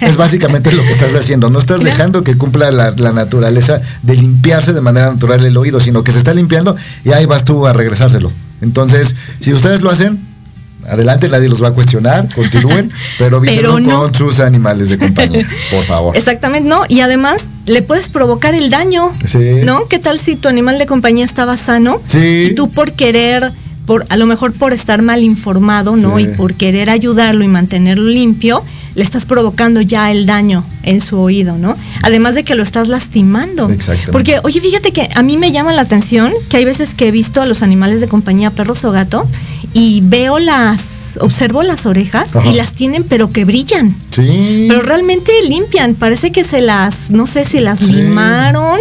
Es básicamente lo que estás haciendo. No estás dejando que cumpla la, la naturaleza de limpiarse de manera natural el oído, sino que se está limpiando y ahí vas tú a regresárselo. Entonces, si ustedes lo hacen, adelante, nadie los va a cuestionar, continúen, pero Pero no. con sus animales de compañía, por favor. Exactamente, no. Y además le puedes provocar el daño. Sí. ¿No? ¿Qué tal si tu animal de compañía estaba sano? Sí. Y tú por querer, por, a lo mejor por estar mal informado, ¿no? Sí. Y por querer ayudarlo y mantenerlo limpio, le estás provocando ya el daño en su oído, ¿no? Además de que lo estás lastimando. Exactamente. Porque, oye, fíjate que a mí me llama la atención que hay veces que he visto a los animales de compañía, perros o gato, y veo las, observo las orejas Ajá. y las tienen pero que brillan. Sí. Pero realmente limpian, parece que se las, no sé si las Sí. limaron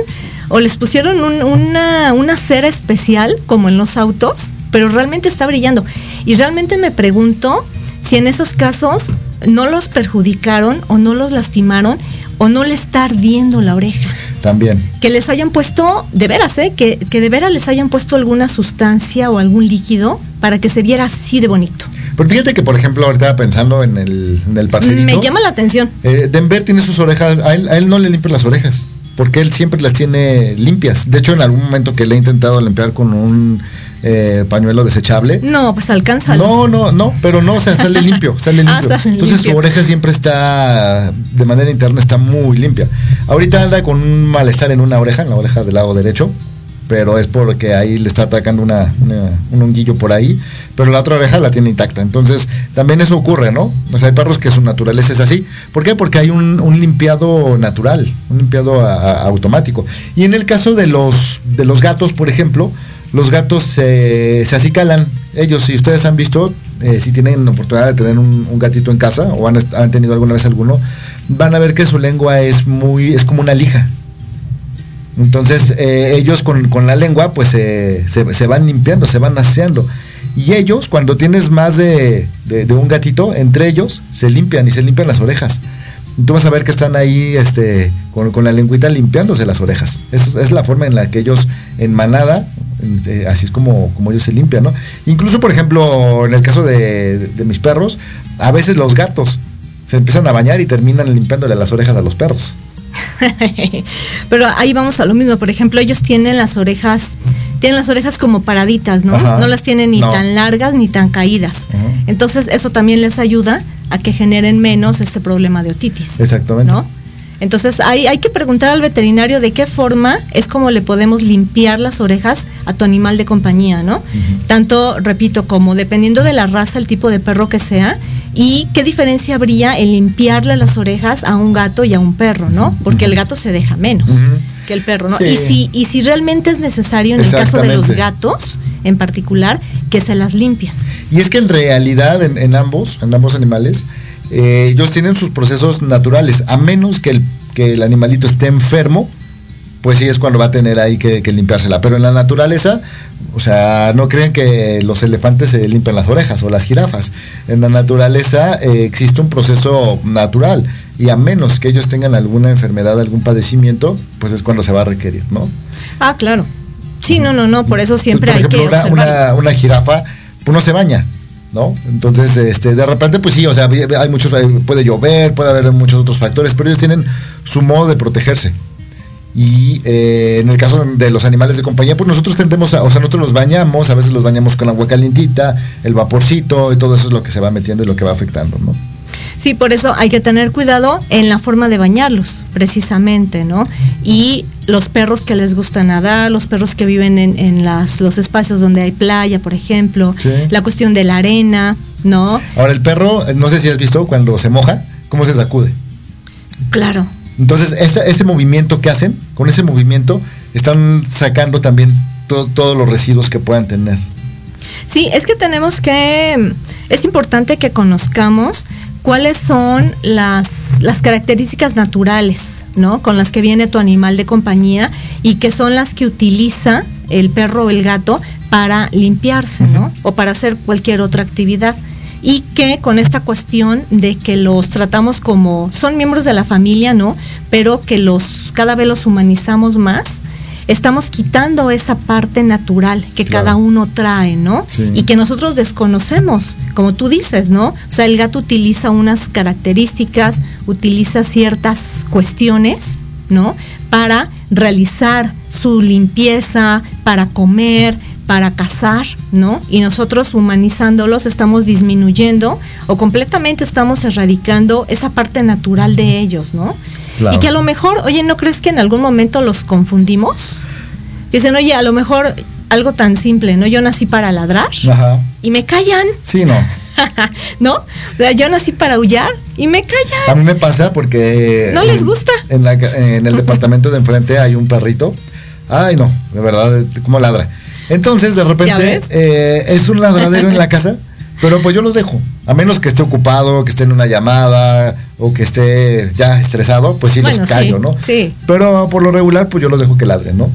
o les pusieron un- una, una cera especial como en los autos, pero realmente está brillando. Y realmente me pregunto si en esos casos no los perjudicaron o no los lastimaron o no le está ardiendo la oreja. También. Que les hayan puesto, de veras, ¿eh? Que, que de veras les hayan puesto alguna sustancia o algún líquido para que se viera así de bonito. Pero fíjate que, por ejemplo, ahorita pensando en el, en el parcerito. Me llama la atención. Eh, Denver tiene sus orejas, a él, a él no le limpian las orejas, porque él siempre las tiene limpias. De hecho, en algún momento que le he intentado limpiar con un eh, pañuelo desechable. No, pues alcanza. No, no, no, pero no, o sea, sale limpio, sale Ah, limpio. sale Entonces limpio. su oreja siempre está, de manera interna, está muy limpia. Ahorita anda con un malestar en una oreja, en la oreja del lado derecho, pero es porque ahí le está atacando una, una- un honguillo por ahí, pero la otra oreja la tiene intacta. Entonces, también eso ocurre, ¿no? O sea, hay perros que su naturaleza es así. ¿Por qué? Porque hay un, un limpiado natural, un limpiado a- a- automático. Y en el caso de los, de los gatos, por ejemplo, los gatos se, se acicalan. Ellos, si ustedes han visto, eh, si tienen oportunidad de tener un, gatito en casa o han, tenido alguna vez alguno, van a ver que su lengua es muy, es como una lija. Entonces eh, ellos con, con la lengua pues se, se van limpiando, se van aseando. Y ellos, cuando tienes más de, de- un gatito, entre ellos se limpian y se limpian las orejas. Tú vas a ver que están ahí este, con, con la lengüita limpiándose las orejas. Es, es la forma en la que ellos en manada, así es como, como ellos se limpian, ¿no? Incluso, por ejemplo, en el caso de, de mis perros, a veces los gatos se empiezan a bañar y terminan limpiándole las orejas a los perros. Pero ahí vamos a lo mismo. Por ejemplo, ellos tienen las orejas, tienen las orejas como paraditas, ¿no? Ajá. No las tienen ni No. tan largas ni tan caídas. Entonces, eso también les ayuda a que generen menos este problema de otitis. Exactamente. ¿No? Entonces, hay, hay que preguntar al veterinario de qué forma es como le podemos limpiar las orejas a tu animal de compañía, ¿no? Tanto, repito, como dependiendo de la raza, el tipo de perro que sea, y qué diferencia habría en limpiarle las orejas a un gato y a un perro, ¿no? Porque el gato se deja menos que el perro, ¿no? Sí. Y, si, y si realmente es necesario, en el caso de los gatos en particular, que se las limpias. Y es que en realidad en, en ambos, en ambos animales, eh, ellos tienen sus procesos naturales, a menos que el, que el animalito esté enfermo, pues sí es cuando va a tener ahí que, que limpiársela. Pero en la naturaleza, o sea, no creen que los elefantes se limpian las orejas o las jirafas. En la naturaleza eh, existe un proceso natural y a menos que ellos tengan alguna enfermedad, algún padecimiento, pues es cuando se va a requerir, ¿no? Ah, claro. Sí, no, no, no, por eso siempre Entonces, hay por ejemplo, que una, observar. una, una jirafa, pues no se baña, ¿no? Entonces, este, de repente, pues sí, o sea, hay muchos, puede llover, puede haber muchos otros factores, pero ellos tienen su modo de protegerse. Y eh, en el caso de los animales de compañía, pues nosotros tendemos a, o sea, nosotros los bañamos, a veces los bañamos con agua calientita, el vaporcito y todo eso es lo que se va metiendo y lo que va afectando, ¿no? Sí, por eso hay que tener cuidado en la forma de bañarlos, precisamente, ¿no? Y los perros que les gusta nadar, los perros que viven en, en las, los espacios donde hay playa, por ejemplo, Sí. la cuestión de la arena, ¿no? Ahora el perro, eh, no sé si has visto cuando se moja, cómo se sacude. Claro. Entonces, ese, ese movimiento que hacen, con ese movimiento, están sacando también to- todos los residuos que puedan tener. Sí, es que tenemos que, es importante que conozcamos cuáles son las, las características naturales, ¿no? Con las que viene tu animal de compañía y que son las que utiliza el perro o el gato para limpiarse, ¿no? O para hacer cualquier otra actividad. Y que con esta cuestión de que los tratamos como, son miembros de la familia, ¿no? Pero que los, cada vez los humanizamos más, estamos quitando esa parte natural que Claro. cada uno trae, ¿no? Sí. Y que nosotros desconocemos, como tú dices, ¿no? O sea, el gato utiliza unas características, utiliza ciertas cuestiones, ¿no? Para realizar su limpieza, para comer, para cazar, ¿no? Y nosotros humanizándolos estamos disminuyendo o completamente estamos erradicando esa parte natural de ellos, ¿no? Claro. Y que a lo mejor, oye, ¿no crees que en algún momento los confundimos? Dicen, oye, a lo mejor algo tan simple, ¿no? Yo nací para ladrar Ajá. y me callan, Sí, no. ¿no? O sea, yo nací para aullar y me A callan. mí me pasa porque... No les gusta. En, la en el departamento de enfrente hay un perrito. Ay, no, de verdad, como ladra. Entonces, de ¿Ya repente, eh, es un ladradero en la casa, pero pues yo los dejo. A menos que esté ocupado, que esté en una llamada o que esté ya estresado, pues sí Bueno, los callo, sí, ¿no? sí. Pero por lo regular, pues yo los dejo que ladren, ¿no?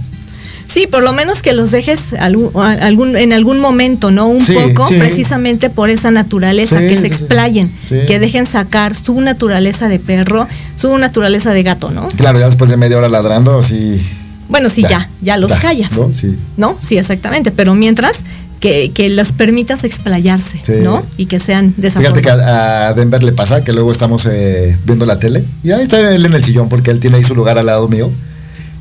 Sí, por lo menos que los dejes algún, en algún momento, ¿no? Un Sí, poco, sí. precisamente por esa naturaleza, Sí, que se explayen, que dejen sacar su naturaleza de perro, su naturaleza de gato, ¿no? Claro, ya después de media hora ladrando, sí. Bueno, sí, Ya, ya, ya, los callas. ¿no? Sí. ¿No? Sí, exactamente. Pero mientras que, que los permitas explayarse, Sí. ¿no? Y que sean de esa Fíjate que a, a Denver le pasa que luego estamos eh, viendo la tele y ahí está él en el sillón porque él tiene ahí su lugar al lado mío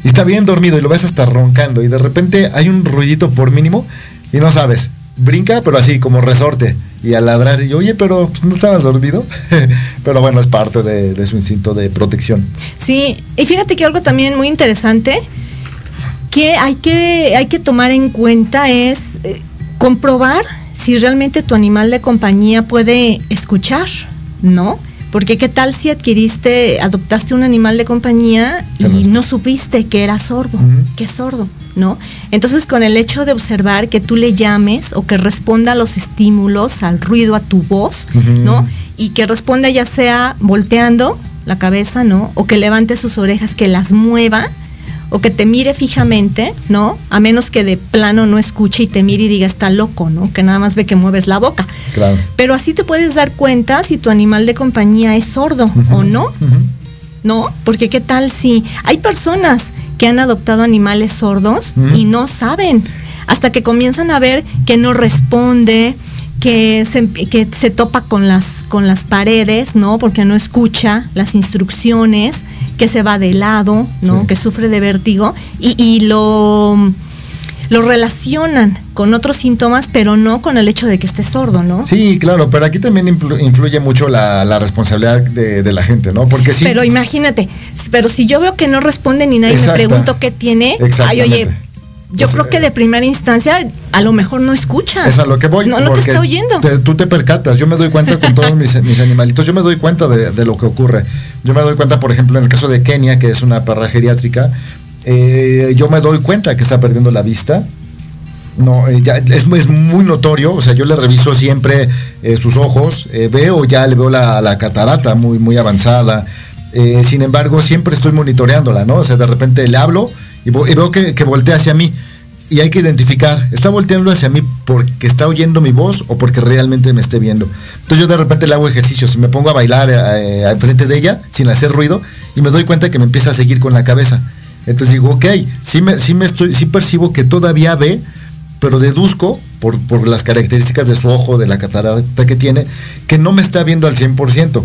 y está bien dormido y lo ves hasta roncando y de repente hay un ruidito por mínimo y no sabes, brinca pero así como resorte y al ladrar y yo, oye pero pues, no estabas dormido pero bueno es parte de, de su instinto de protección. Sí, y fíjate que algo también muy interesante que hay que, hay que tomar en cuenta es eh, comprobar si realmente tu animal de compañía puede escuchar, ¿no? Porque qué tal si adquiriste, adoptaste un animal de compañía y no supiste que era sordo, Ujú. que es sordo, ¿no? Entonces con el hecho de observar que tú le llames o que responda a los estímulos, al ruido, a tu voz. ¿no? Y que responda ya sea volteando la cabeza, ¿no? O que levante sus orejas, que las mueva, o que te mire fijamente, ¿no? A menos que de plano no escuche y te mire y diga está loco, ¿no? Que nada más ve que mueves la boca. Claro. Pero así te puedes dar cuenta si tu animal de compañía es sordo o no. ¿no? Porque qué tal si hay personas que han adoptado animales sordos y no saben, hasta que comienzan a ver que no responde, que se, que se topa con las, con las paredes, ¿no? Porque no escucha las instrucciones, que se va de lado, ¿no? Sí. Que sufre de vértigo y, y lo, lo relacionan con otros síntomas, pero no con el hecho de que esté sordo, ¿no? Sí, claro, pero aquí también influ- influye mucho la, la responsabilidad de, de la gente, ¿no? Porque sí. Pero imagínate, pero si yo veo que no responde ni nadie me pregunto qué tiene, ay, oye, yo Es- creo que de primera instancia a lo mejor no escucha. Es a lo que voy. No, no te está oyendo. te- tú te percatas. Yo me doy cuenta con todos mis, mis animalitos. Yo me doy cuenta de, de lo que ocurre. Yo me doy cuenta, por ejemplo, en el caso de Kenia, que es una perra geriátrica, eh, yo me doy cuenta que está perdiendo la vista. No, eh, ya es, es muy notorio, o sea, yo le reviso siempre eh, sus ojos, eh, veo, ya le veo la, la catarata muy, muy avanzada, eh, sin embargo, siempre estoy monitoreándola, ¿no? O sea, de repente le hablo y, veo que, que voltea hacia mí y hay que identificar, ¿está volteando hacia mí porque está oyendo mi voz o porque realmente me esté viendo? Entonces yo de repente le hago ejercicios y me pongo a bailar eh, al frente de ella sin hacer ruido y me doy cuenta que me empieza a seguir con la cabeza. Entonces digo, ok, sí, me, sí, me estoy, sí percibo que todavía ve, pero deduzco, por, por las características de su ojo, de la catarata que tiene, que no me está viendo al 100%,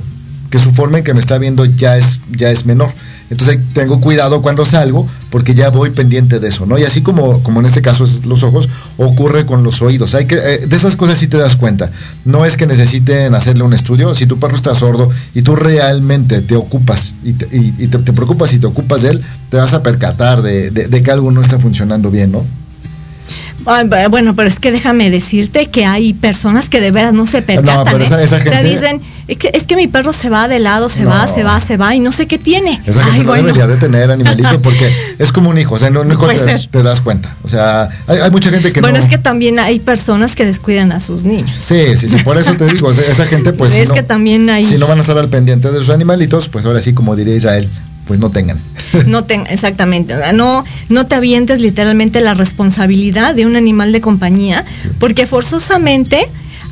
que su forma en que me está viendo ya es, ya es menor. Entonces tengo cuidado cuando salgo porque ya voy pendiente de eso, ¿no? Y así como, como en este caso es los ojos, ocurre con los oídos. Hay que, eh, de esas cosas sí te das cuenta. No es que necesiten hacerle un estudio. Si tu perro está sordo y tú realmente te ocupas y te, preocupas y te ocupas de él, te vas a percatar de, de- de que algo no está funcionando bien, ¿no? Bueno, pero es que déjame decirte que hay personas que de veras no se percatan. pero esa- ¿eh? O sea, dicen, es que, es que mi perro se va de lado, se No. va, se va, se va y no sé qué tiene. Esa gente Ay, no bueno. debería de tener animalito porque es como un hijo, o sea, hijo Puede te, das cuenta. O sea, hay, hay mucha gente que bueno, no... es que también hay personas que descuidan a sus niños. Sí, sí, sí, por eso te digo, o sea, esa gente pues... si es no- que también hay... Si no van a estar al pendiente de sus animalitos, pues ahora sí, como diría Israel, pues no tengan. No te, exactamente, no, no te avientes literalmente la responsabilidad de un animal de compañía, porque forzosamente,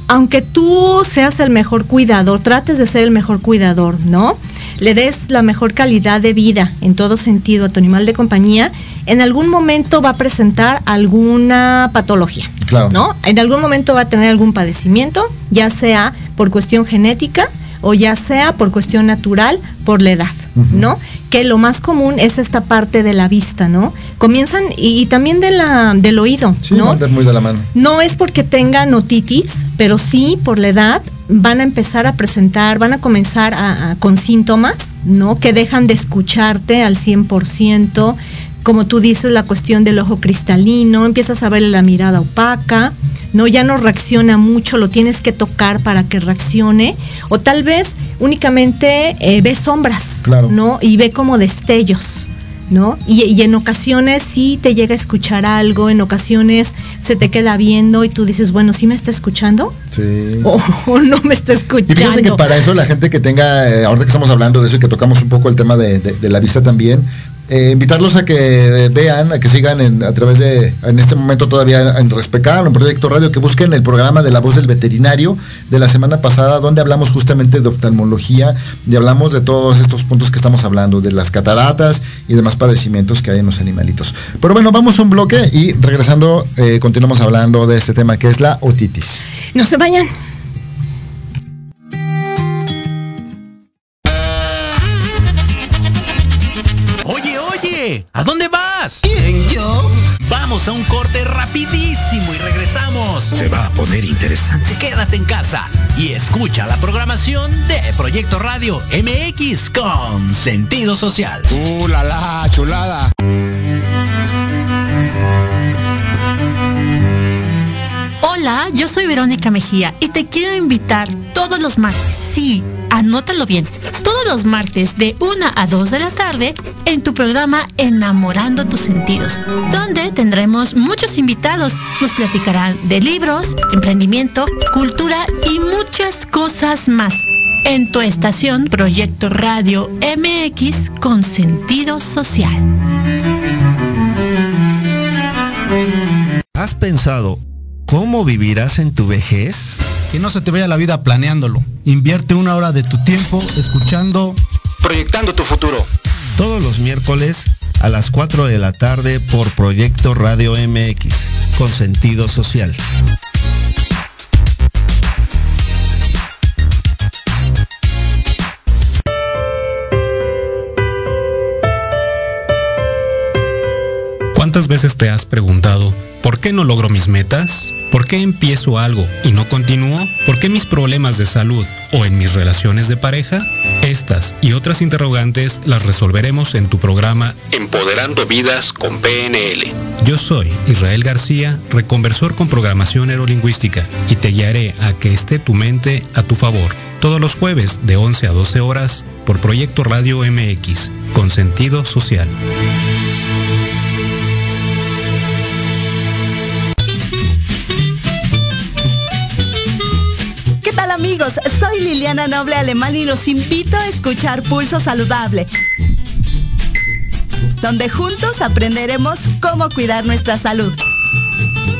aunque tú seas el mejor cuidador, trates de ser el mejor cuidador, ¿no? le des la mejor calidad de vida en todo sentido a tu animal de compañía, en algún momento va a presentar alguna patología. Claro. ¿No? En algún momento va a tener algún padecimiento, ya sea por cuestión genética o ya sea por cuestión natural, por la edad, ¿no? Que lo más común es esta parte de la vista, ¿no? Comienzan y, y también de la, del oído, Sí, ¿no? muy de la mano. No es porque tengan otitis, pero sí por la edad van a empezar a presentar, van a comenzar a- a- con síntomas, ¿no? Que dejan de escucharte al 100%, como tú dices, la cuestión del ojo cristalino, empiezas a ver la mirada opaca, ¿no? Ya no reacciona mucho, lo tienes que tocar para que reaccione, o tal vez únicamente eh, ve sombras, Claro. ¿no? Y ve como destellos. ¿no? Y, y en ocasiones sí te llega a escuchar algo, en ocasiones se te queda viendo y tú dices, bueno, ¿sí me está escuchando? Sí. O, o no me está Y fíjate que escuchando. para eso la gente que tenga, eh, ahorita que estamos hablando de eso y que tocamos un poco el tema de, de- de la vista también, eh, invitarlos a que vean, a que sigan a través de, en este momento todavía en Respecable, en Proyecto Radio, que busquen el programa de La Voz del Veterinario de la semana pasada, donde hablamos justamente de oftalmología y hablamos de todos estos puntos que estamos hablando, de las cataratas y demás padecimientos que hay en los animalitos. Pero bueno, vamos a un bloque y regresando, eh, continuamos hablando de este tema que es la otitis. No se vayan. Vamos a un corte rapidísimo y regresamos. Se va a poner interesante. Quédate en casa y escucha la programación de Proyecto Radio MX con sentido social. ¡Uh, la, la, chulada! Hola, yo soy Verónica Mejía y te quiero invitar todos los martes, sí, anótalo bien, todos los martes de 1 a 2 de la tarde en tu programa Enamorando tus sentidos, donde tendremos muchos invitados. Nos platicarán de libros, emprendimiento, cultura y muchas cosas más. En tu estación Proyecto Radio MX con sentido social. ¿Has pensado cómo vivirás en tu vejez? Que no se te vaya la vida planeándolo. Invierte una hora de tu tiempo escuchando Proyectando tu futuro. Todos los miércoles a las 4 de la tarde por Proyecto Radio MX con sentido social. ¿Cuántas veces te has preguntado, ¿por qué no logro mis metas? ¿Por qué empiezo algo y no continúo? ¿Por qué mis problemas de salud o en mis relaciones de pareja? Estas y otras interrogantes las resolveremos en tu programa Empoderando Vidas con PNL. Yo soy Israel García, reconversor con programación neurolingüística y te guiaré a que esté tu mente a tu favor. Todos los jueves de 11 a 12 horas por Proyecto Radio MX con sentido social. Amigos? Soy Liliana Noble Alemán y los invito a escuchar Pulso Saludable, donde juntos aprenderemos cómo cuidar nuestra salud.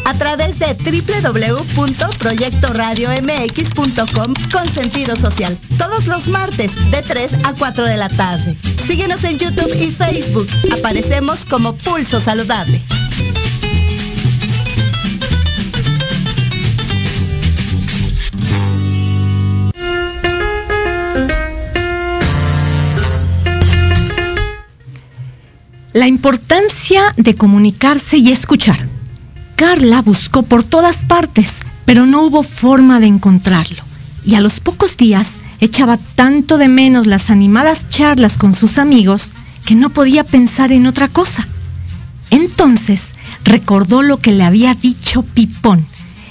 A través de www.proyectoradiomx.com con sentido social. Todos los martes de 3 a 4 de la tarde. Síguenos en YouTube y Facebook. Aparecemos como Pulso Saludable. La importancia de comunicarse y escuchar. Carla buscó por todas partes, pero no hubo forma de encontrarlo. Y a los pocos días echaba tanto de menos las animadas charlas con sus amigos que no podía pensar en otra cosa. Entonces recordó lo que le había dicho Pipón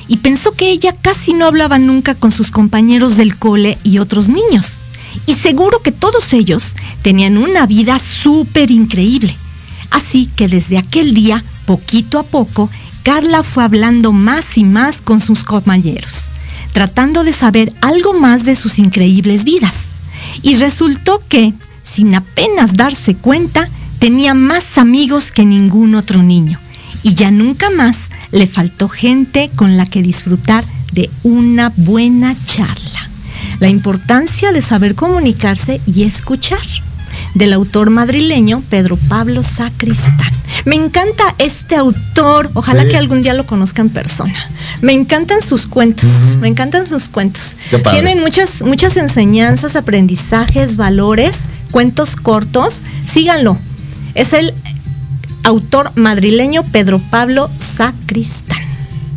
y pensó que ella casi no hablaba nunca con sus compañeros del cole y otros niños. Y seguro que todos ellos tenían una vida súper increíble. Así que desde aquel día, poquito a poco, Carla fue hablando más y más con sus compañeros, tratando de saber algo más de sus increíbles vidas. Y resultó que, sin apenas darse cuenta, tenía más amigos que ningún otro niño. Y ya nunca más le faltó gente con la que disfrutar de una buena charla. la importancia de saber comunicarse y escuchar del autor madrileño Pedro Pablo Sacristán. Me encanta este autor, ojalá Sí. que algún día lo conozca en persona. Me encantan sus cuentos, me encantan sus cuentos. Tienen muchas, muchas enseñanzas, aprendizajes, valores, cuentos cortos. Síganlo. Es el autor madrileño Pedro Pablo Sacristán.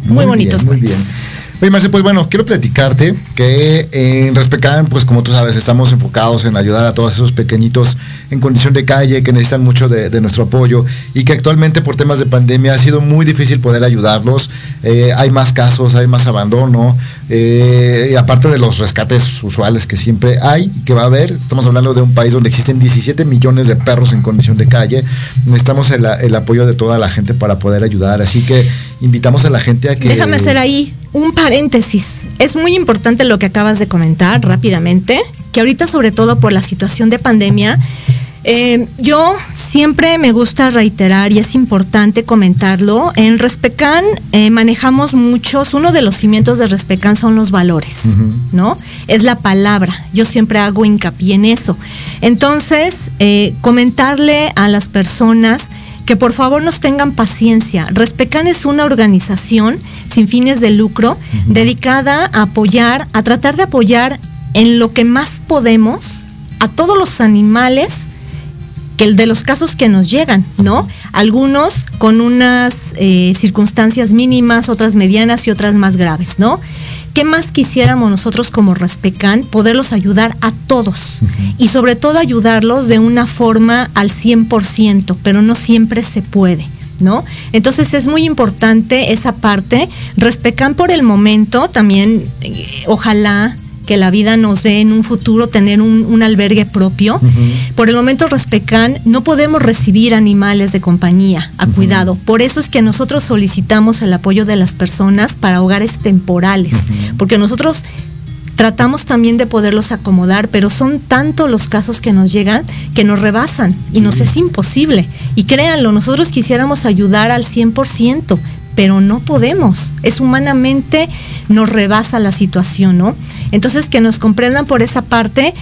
Muy, bonitos bien, muy cuentos. bien. Oye, Marce, pues bueno, quiero platicarte que en Respecan, pues como tú sabes, estamos enfocados en ayudar a todos esos pequeñitos en condición de calle que necesitan mucho de, nuestro apoyo y que actualmente por temas de pandemia ha sido muy difícil poder ayudarlos. Eh, hay más casos, hay más abandono, eh, aparte de los rescates usuales que siempre hay, que va a haber, estamos hablando de un país donde existen 17 millones de perros en condición de calle. Necesitamos el, apoyo de toda la gente para poder ayudar, así que invitamos a la gente a que... Déjame hacer ahí un paréntesis. Es muy importante lo que acabas de comentar rápidamente, que ahorita sobre todo por la situación de pandemia, eh, yo siempre me gusta reiterar y es importante comentarlo. En Respecan eh, manejamos muchos, uno de los cimientos de Respecan son los valores, ¿no? Es la palabra. Yo siempre hago hincapié en eso. Entonces, eh, comentarle a las personas que por favor nos tengan paciencia. Respecan es una organización sin fines de lucro dedicada a apoyar, a tratar de apoyar en lo que más podemos a todos los animales que el de los casos que nos llegan, ¿no? Algunos con unas eh, circunstancias mínimas, otras medianas y otras más graves, ¿no? ¿Qué más quisiéramos nosotros como Respecan poderlos ayudar a todos? Y sobre todo ayudarlos de una forma al 100%, pero no siempre se puede. ¿No? Entonces es muy importante esa parte. Respecan por el momento, también eh, ojalá que la vida nos dé en un futuro tener un, un albergue propio. Por el momento Respecan no podemos recibir animales de compañía a cuidado. Por eso es que nosotros solicitamos el apoyo de las personas para hogares temporales, porque nosotros tratamos también de poderlos acomodar, pero son tantos los casos que nos llegan que nos rebasan y nos es imposible. Y créanlo, nosotros quisiéramos ayudar al 100%, pero no podemos. Es humanamente nos rebasa la situación, ¿no? Entonces que nos comprendan por esa parte.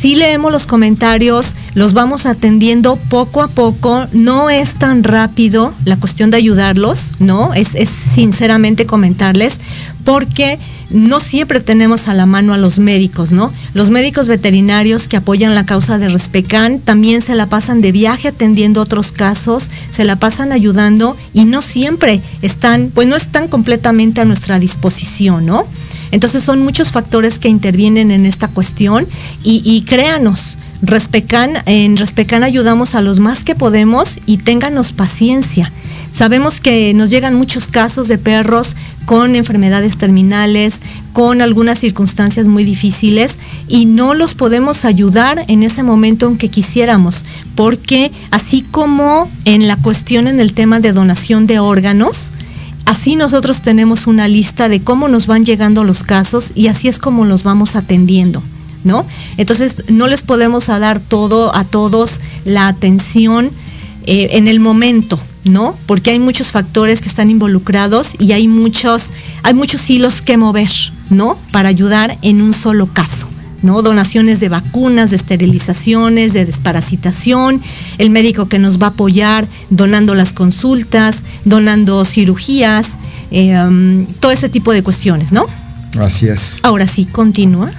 Sí leemos los comentarios, los vamos atendiendo poco a poco, no es tan rápido la cuestión de ayudarlos, ¿no? Es, es sinceramente comentarles, porque no siempre tenemos a la mano a los médicos, ¿no? Los médicos veterinarios que apoyan la causa de Respecan también se la pasan de viaje atendiendo otros casos, se la pasan ayudando y no siempre están, pues no están completamente a nuestra disposición, ¿no? Entonces son muchos factores que intervienen en esta cuestión y, créanos, Respecan, en Respecan ayudamos a los más que podemos y ténganos paciencia. Sabemos que nos llegan muchos casos de perros con enfermedades terminales, con algunas circunstancias muy difíciles y no los podemos ayudar en ese momento aunque quisiéramos, porque así como en la cuestión en el tema de donación de órganos, así nosotros tenemos una lista de cómo nos van llegando los casos y así es como los vamos atendiendo. ¿No? Entonces no les podemos dar todo a todos la atención eh, en el momento, ¿no? Porque hay muchos factores que están involucrados y hay muchos, hay muchos hilos que mover, ¿no? Para ayudar en un solo caso. ¿No? Donaciones de vacunas, de esterilizaciones, de desparasitación, el médico que nos va a apoyar donando las consultas, donando cirugías, eh, um, todo ese tipo de cuestiones, ¿no? Así es. Ahora sí, continúa.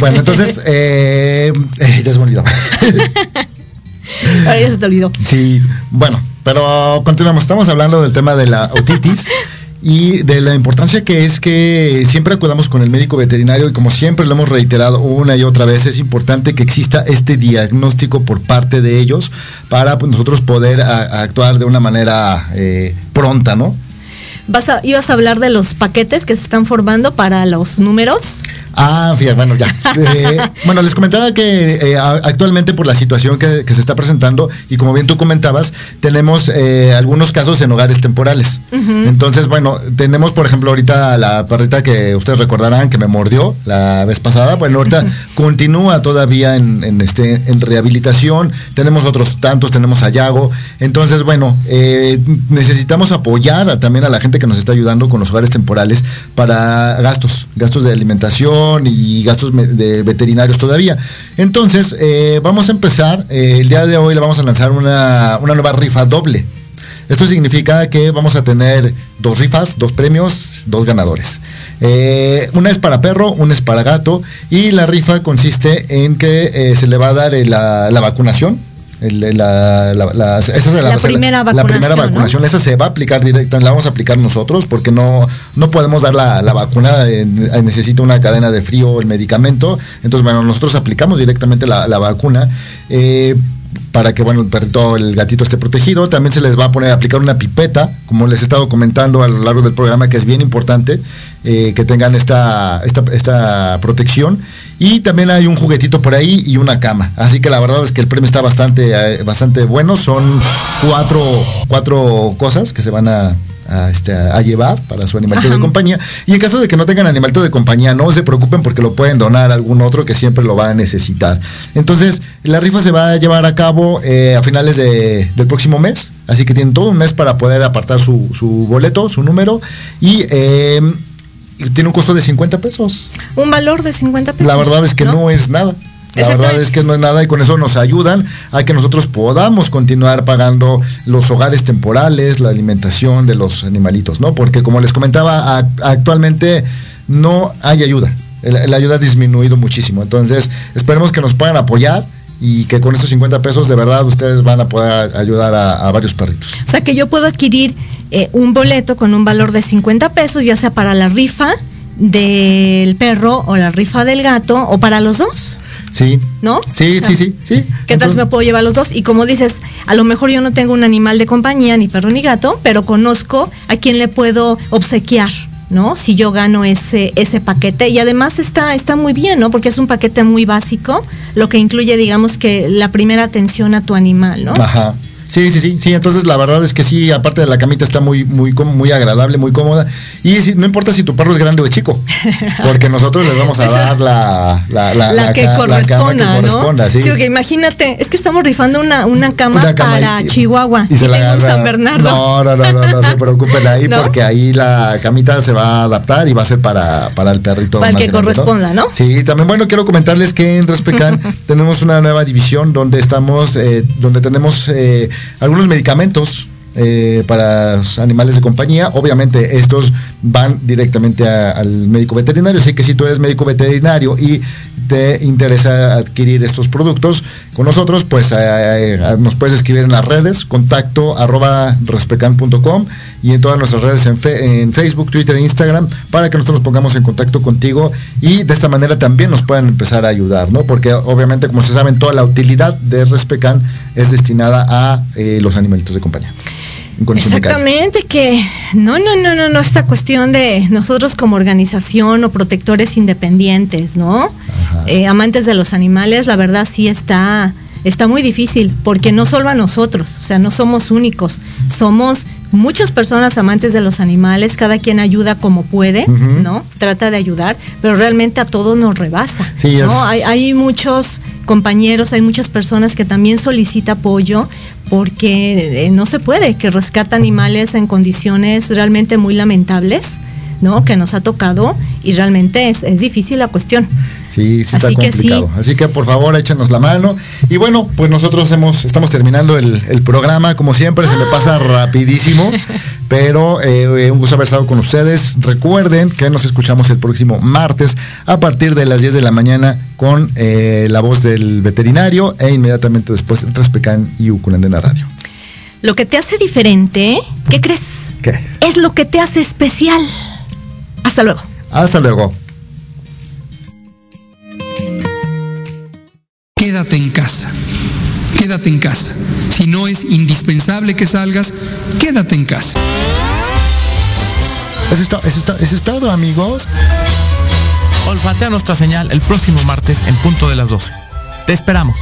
Bueno, entonces, eh, eh, ya se me olvidó. Ahora ya se te olvidó. Sí, bueno, pero continuamos. Estamos hablando del tema de la otitis y de la importancia que es que siempre acudamos con el médico veterinario y como siempre lo hemos reiterado una y otra vez, es importante que exista este diagnóstico por parte de ellos para pues, nosotros poder actuar de una manera eh, pronta, ¿no? Vas a, ibas a hablar de los paquetes que se están formando para los números. Ah, fíjate, bueno, ya. Eh, bueno, les comentaba que eh, actualmente por la situación que, que, se está presentando, y como bien tú comentabas, tenemos eh, algunos casos en hogares temporales. Uh -huh. Entonces, bueno, tenemos, por ejemplo, ahorita la perrita que ustedes recordarán que me mordió la vez pasada. Bueno, ahorita uh -huh. continúa todavía en, en, este, en rehabilitación. Tenemos otros tantos, tenemos a Yago. Entonces, bueno, necesitamos apoyar a, también a la gente que nos está ayudando con los hogares temporales para gastos, gastos de alimentación y gastos de veterinarios todavía. Entonces, eh, vamos a empezar. eh, el día de hoy le vamos a lanzar una, una nueva rifa doble. Esto significa que vamos a tener dos rifas, dos premios, dos ganadores. Eh, una es para perro, una es para gato y la rifa consiste en que se le va a dar la, la vacunación. El- la, la- la- esa es La primera la primera vacunación, ¿no? vacunación. Esa se va a aplicar directa, la vamos a aplicar nosotros porque no, no podemos dar la, la vacuna, eh, necesita una cadena de frío el medicamento. Entonces, bueno, nosotros aplicamos directamente la, la vacuna. eh, para que bueno el perrito, el gatito esté protegido. También se les va a poner a aplicar una pipeta, como les he estado comentando a lo largo del programa, que es bien importante eh, que tengan esta, esta, esta protección. Y también hay un juguetito por ahí y una cama. Así que la verdad es que el premio está bastante, eh, bastante bueno. Son cuatro, cuatro cosas que se van a, a, este, a llevar para su animalito de compañía. Y en caso de que no tengan animalito de compañía, no se preocupen porque lo pueden donar a algún otro que siempre lo va a necesitar. Entonces, la rifa se va a llevar a cabo eh, a finales de- del próximo mes. Así que tienen todo un mes para poder apartar su, su boleto, su número. Y eh, y tiene un costo de 50 pesos. Un valor de 50 pesos. La verdad es que no, es nada. La verdad es que no es nada y con eso nos ayudan a que nosotros podamos continuar pagando los hogares temporales, la alimentación de los animalitos, ¿no? Porque como les comentaba, actualmente no hay ayuda. La ayuda ha disminuido muchísimo. Entonces, esperemos que nos puedan apoyar y que con estos 50 pesos de verdad ustedes van a poder ayudar a, a varios perritos. O sea que yo puedo adquirir eh, un boleto con un valor de 50 pesos, ya sea para la rifa del perro o la rifa del gato o para los dos, Sí. ¿no? Sí, O sea, sí, sí, sí. ¿Qué tal si me puedo llevar los dos? Y como dices, a lo mejor yo no tengo un animal de compañía, ni perro ni gato, pero conozco a quien le puedo obsequiar, ¿no? Si yo gano ese, ese paquete. Y además está, está muy bien, ¿no? Porque es un paquete muy básico, lo que incluye, digamos, que la primera atención a tu animal, ¿no? Ajá. Sí, sí, sí, sí. Entonces la verdad es que sí, aparte de la camita está muy, muy, muy agradable, muy cómoda. Y si- no importa si tu perro es grande o es chico, porque nosotros les vamos a dar la, la, la, la, que corresponda, cama que ¿no? corresponda, sí. porque imagínate, es que estamos rifando una, una cama, Una cama para y- Chihuahua. Y se la tengo un San Bernardo. No, no, no, no, no se preocupen ahí ¿No? porque ahí la camita se va a adaptar y va a ser para, para el perrito. Para el que corresponda, ¿no? Sí, también bueno, quiero comentarles que en Respecan tenemos una nueva división donde estamos, eh, donde tenemos eh, algunos medicamentos eh, para animales de compañía. Obviamente estos van directamente al médico veterinario, así que si tú eres médico veterinario y te interesa adquirir estos productos con nosotros, pues eh, eh, nos puedes escribir en las redes, contacto arroba respecan.com y en todas nuestras redes en, en Facebook, Twitter e Instagram para que nosotros nos pongamos en contacto contigo y de esta manera también nos puedan empezar a ayudar, ¿no? Porque obviamente, como se saben, toda la utilidad de Respecan es destinada a eh, los animalitos de compañía. de. Exactamente, que no, no, no, no, no, esta cuestión de nosotros como organización o protectores independientes, ¿no? Eh, amantes de los animales, la verdad sí está, está muy difícil, porque no solo a nosotros, o sea, no somos únicos, somos muchas personas amantes de los animales, cada quien ayuda como puede. ¿no? Trata de ayudar, pero realmente a todos nos rebasa. Sí, es- ¿no? Hay, hay muchos compañeros, hay muchas personas que también solicita apoyo porque eh, no se puede, que rescata animales en condiciones realmente muy lamentables, ¿no? Que nos ha tocado y realmente es, es difícil la cuestión. Sí, sí está Así que complicado. sí. Así que por favor échenos la mano. Y bueno, pues nosotros hemos, estamos terminando el, el programa. Como siempre, se me pasa rapidísimo. Pero eh, un gusto haber estado con ustedes. Recuerden que nos escuchamos el próximo martes a partir de las 10 de la mañana con eh, la voz del veterinario e inmediatamente después Respecan y Uculandena Radio. Lo que te hace diferente, ¿qué crees? ¿Qué? Es lo que te hace especial. Hasta luego. Hasta luego. Quédate en casa. Quédate en casa. Si no es indispensable que salgas, quédate en casa. Eso es, to- eso es eso es todo, amigos. Olfatea nuestra señal el próximo martes en punto de las 12. Te esperamos.